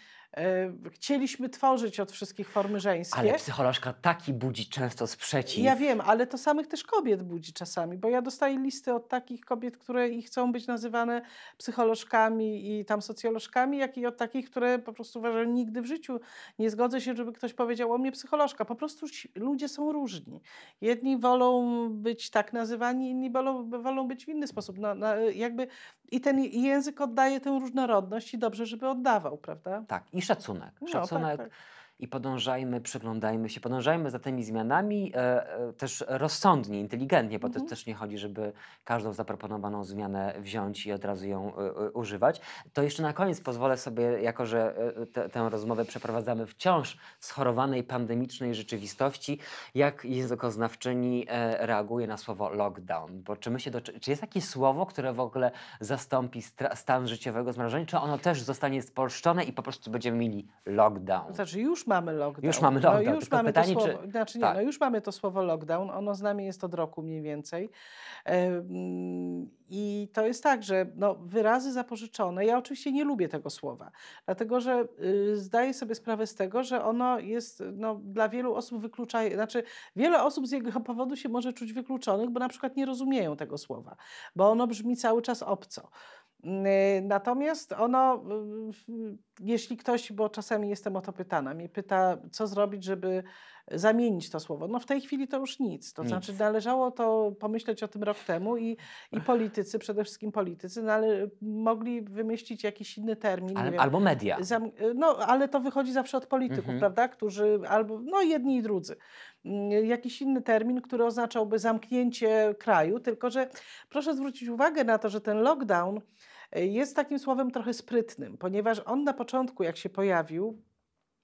chcieliśmy tworzyć od wszystkich formy żeńskie. Ale psycholożka taki budzi często sprzeciw. Ja wiem, ale to samych też kobiet budzi czasami, bo ja dostaję listy od takich kobiet, które i chcą być nazywane psycholożkami i tam socjolożkami, jak i od takich, które po prostu uważają, nigdy w życiu nie zgodzę się, żeby ktoś powiedział o mnie psycholożka. Po prostu ludzie są różni. Jedni wolą być tak nazywani, inni wolą, wolą być w inny sposób. No, no, jakby I ten język oddaje tę różnorodność i dobrze, żeby oddawał, prawda? Tak. I szacunek. No, szacunek. Tak, tak i podążajmy, przyglądajmy się, podążajmy za tymi zmianami e, e, też rozsądnie, inteligentnie, bo mhm. to też nie chodzi, żeby każdą zaproponowaną zmianę wziąć i od razu ją e, e używać. To jeszcze na koniec pozwolę sobie, jako że e, te, tę rozmowę przeprowadzamy wciąż w schorowanej pandemicznej rzeczywistości, jak językoznawczyni e, reaguje na słowo lockdown. Bo czy, my się do, czy jest jakieś słowo, które w ogóle zastąpi stan życiowego zmrażenia, czy ono też zostanie spolszczone i po prostu będziemy mieli lockdown? Znaczy już mamy lockdown. Już mamy lockdown. No już mamy pytanie, to słowo, czy... znaczy nie, tak. no już mamy to słowo lockdown, ono z nami jest od roku mniej więcej. I to jest tak, że no, wyrazy zapożyczone, ja oczywiście nie lubię tego słowa, dlatego że y, zdaję sobie sprawę z tego, że ono jest no, dla wielu osób wykluczające, znaczy wiele osób z jego powodu się może czuć wykluczonych, bo na przykład nie rozumieją tego słowa, bo ono brzmi cały czas obco. Y, natomiast ono, y, jeśli ktoś, bo czasami jestem o to pytana, mnie pyta, co zrobić, żeby zamienić to słowo. No w tej chwili to już nic. To nic. znaczy należało to pomyśleć o tym rok temu i, i politycy, przede wszystkim politycy, no, ale mogli wymyślić jakiś inny termin. Ale, wiem, albo media. Zam, no ale to wychodzi zawsze od polityków, mhm. prawda? Którzy albo, no jedni i drudzy. Jakiś inny termin, który oznaczałby zamknięcie kraju, tylko że proszę zwrócić uwagę na to, że ten lockdown jest takim słowem trochę sprytnym, ponieważ on na początku, jak się pojawił,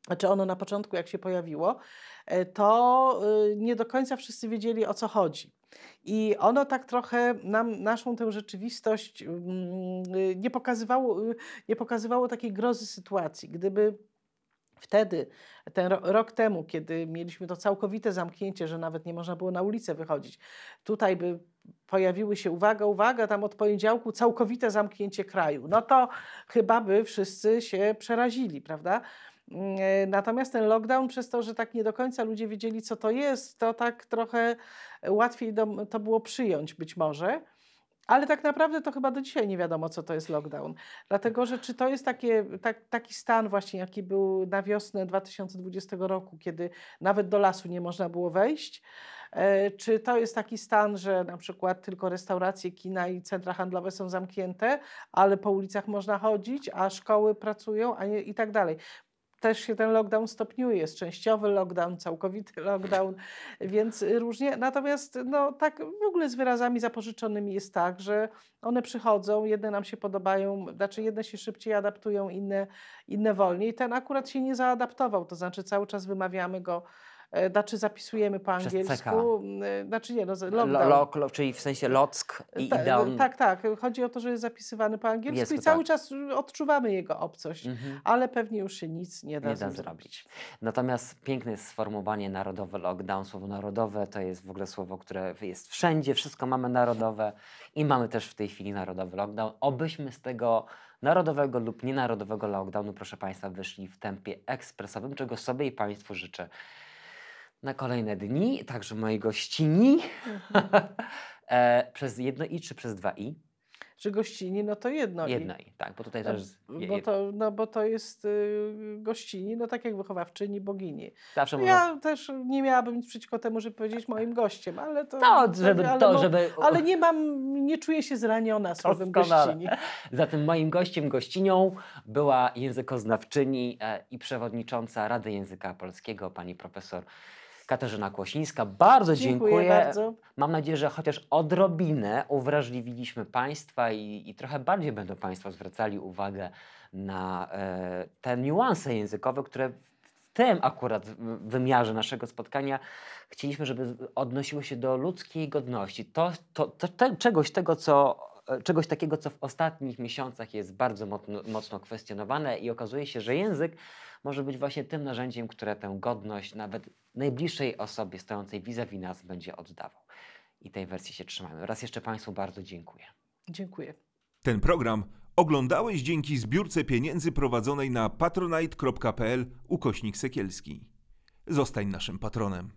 znaczy ono na początku, jak się pojawiło, e, to y, nie do końca wszyscy wiedzieli o co chodzi. I ono tak trochę nam, naszą tę rzeczywistość mm, y, nie pokazywało, nie pokazywało takiej grozy sytuacji. Gdyby Wtedy, ten rok temu, kiedy mieliśmy to całkowite zamknięcie, że nawet nie można było na ulicę wychodzić, tutaj by pojawiły się, uwaga, uwaga, tam od poniedziałku całkowite zamknięcie kraju, no to chyba by wszyscy się przerazili, prawda? Mm, e, natomiast ten lockdown, przez to, że tak nie do końca ludzie wiedzieli, co to jest, to tak trochę łatwiej to było przyjąć być może. Ale tak naprawdę to chyba do dzisiaj nie wiadomo, co to jest lockdown. Dlatego, że czy to jest takie, tak, taki stan właśnie, jaki był na wiosnę 2020 roku, kiedy nawet do lasu nie można było wejść, e, czy to jest taki stan, że na przykład tylko restauracje, kina i centra handlowe są zamknięte, ale po ulicach można chodzić, a szkoły pracują a nie, i tak dalej też się ten lockdown stopniuje. Jest częściowy lockdown, całkowity <laughs> lockdown, więc różnie. Natomiast no, tak w ogóle z wyrazami zapożyczonymi jest tak, że one przychodzą, jedne nam się podobają, znaczy jedne się szybciej adaptują, inne, inne wolniej. Ten akurat się nie zaadaptował, to znaczy cały czas wymawiamy go znaczy zapisujemy po angielsku. E, znaczy nie, no, lockdown. Lo, czyli w sensie lock i Ta, down. Tak, tak. Chodzi o to, że jest zapisywany po angielsku jest, i cały tak. czas odczuwamy jego obcość, mhm. ale pewnie już się nic nie da, nie da zrobić. zrobić. Natomiast piękne jest sformułowanie narodowe lockdown. Słowo narodowe to jest w ogóle słowo, które jest wszędzie, wszystko mamy narodowe i mamy też w tej chwili narodowy lockdown. Obyśmy z tego narodowego lub nienarodowego lockdownu, proszę Państwa, wyszli w tempie ekspresowym, czego sobie i Państwu życzę na kolejne dni, także mojej gościni. Mhm. <laughs> e, przez jedno i czy przez dwa i? Że gościni, no to jedno, jedno i. i. tak, bo tutaj no, też... Bo to, no bo to jest y, gościni, no tak jak wychowawczyni, bogini. Zawsze no, Ja też nie miałabym nic przeciwko temu, żeby powiedzieć moim gościem, ale to... No, żeby, ale, to, żeby... ale nie mam, nie czuję się zraniona <laughs> słowem gościni. Zatem moim gościem, gościnią była językoznawczyni e, i przewodnicząca Rady Języka Polskiego, pani profesor Katarzyna Kłosińska. Bardzo dziękuję. dziękuję. Bardzo. Mam nadzieję, że chociaż odrobinę uwrażliwiliśmy Państwa i, i trochę bardziej będą Państwo zwracali uwagę na e, te niuanse językowe, które w tym akurat wymiarze naszego spotkania chcieliśmy, żeby odnosiło się do ludzkiej godności. To, to, to te, czegoś tego, co czegoś takiego, co w ostatnich miesiącach jest bardzo mocno, mocno kwestionowane i okazuje się, że język może być właśnie tym narzędziem, które tę godność nawet najbliższej osobie stojącej vis-a-vis nas będzie oddawał. I tej wersji się trzymamy. Raz jeszcze Państwu bardzo dziękuję. Dziękuję. Ten program oglądałeś dzięki zbiórce pieniędzy prowadzonej na patronite.pl ukośnik Sekielski. Zostań naszym patronem.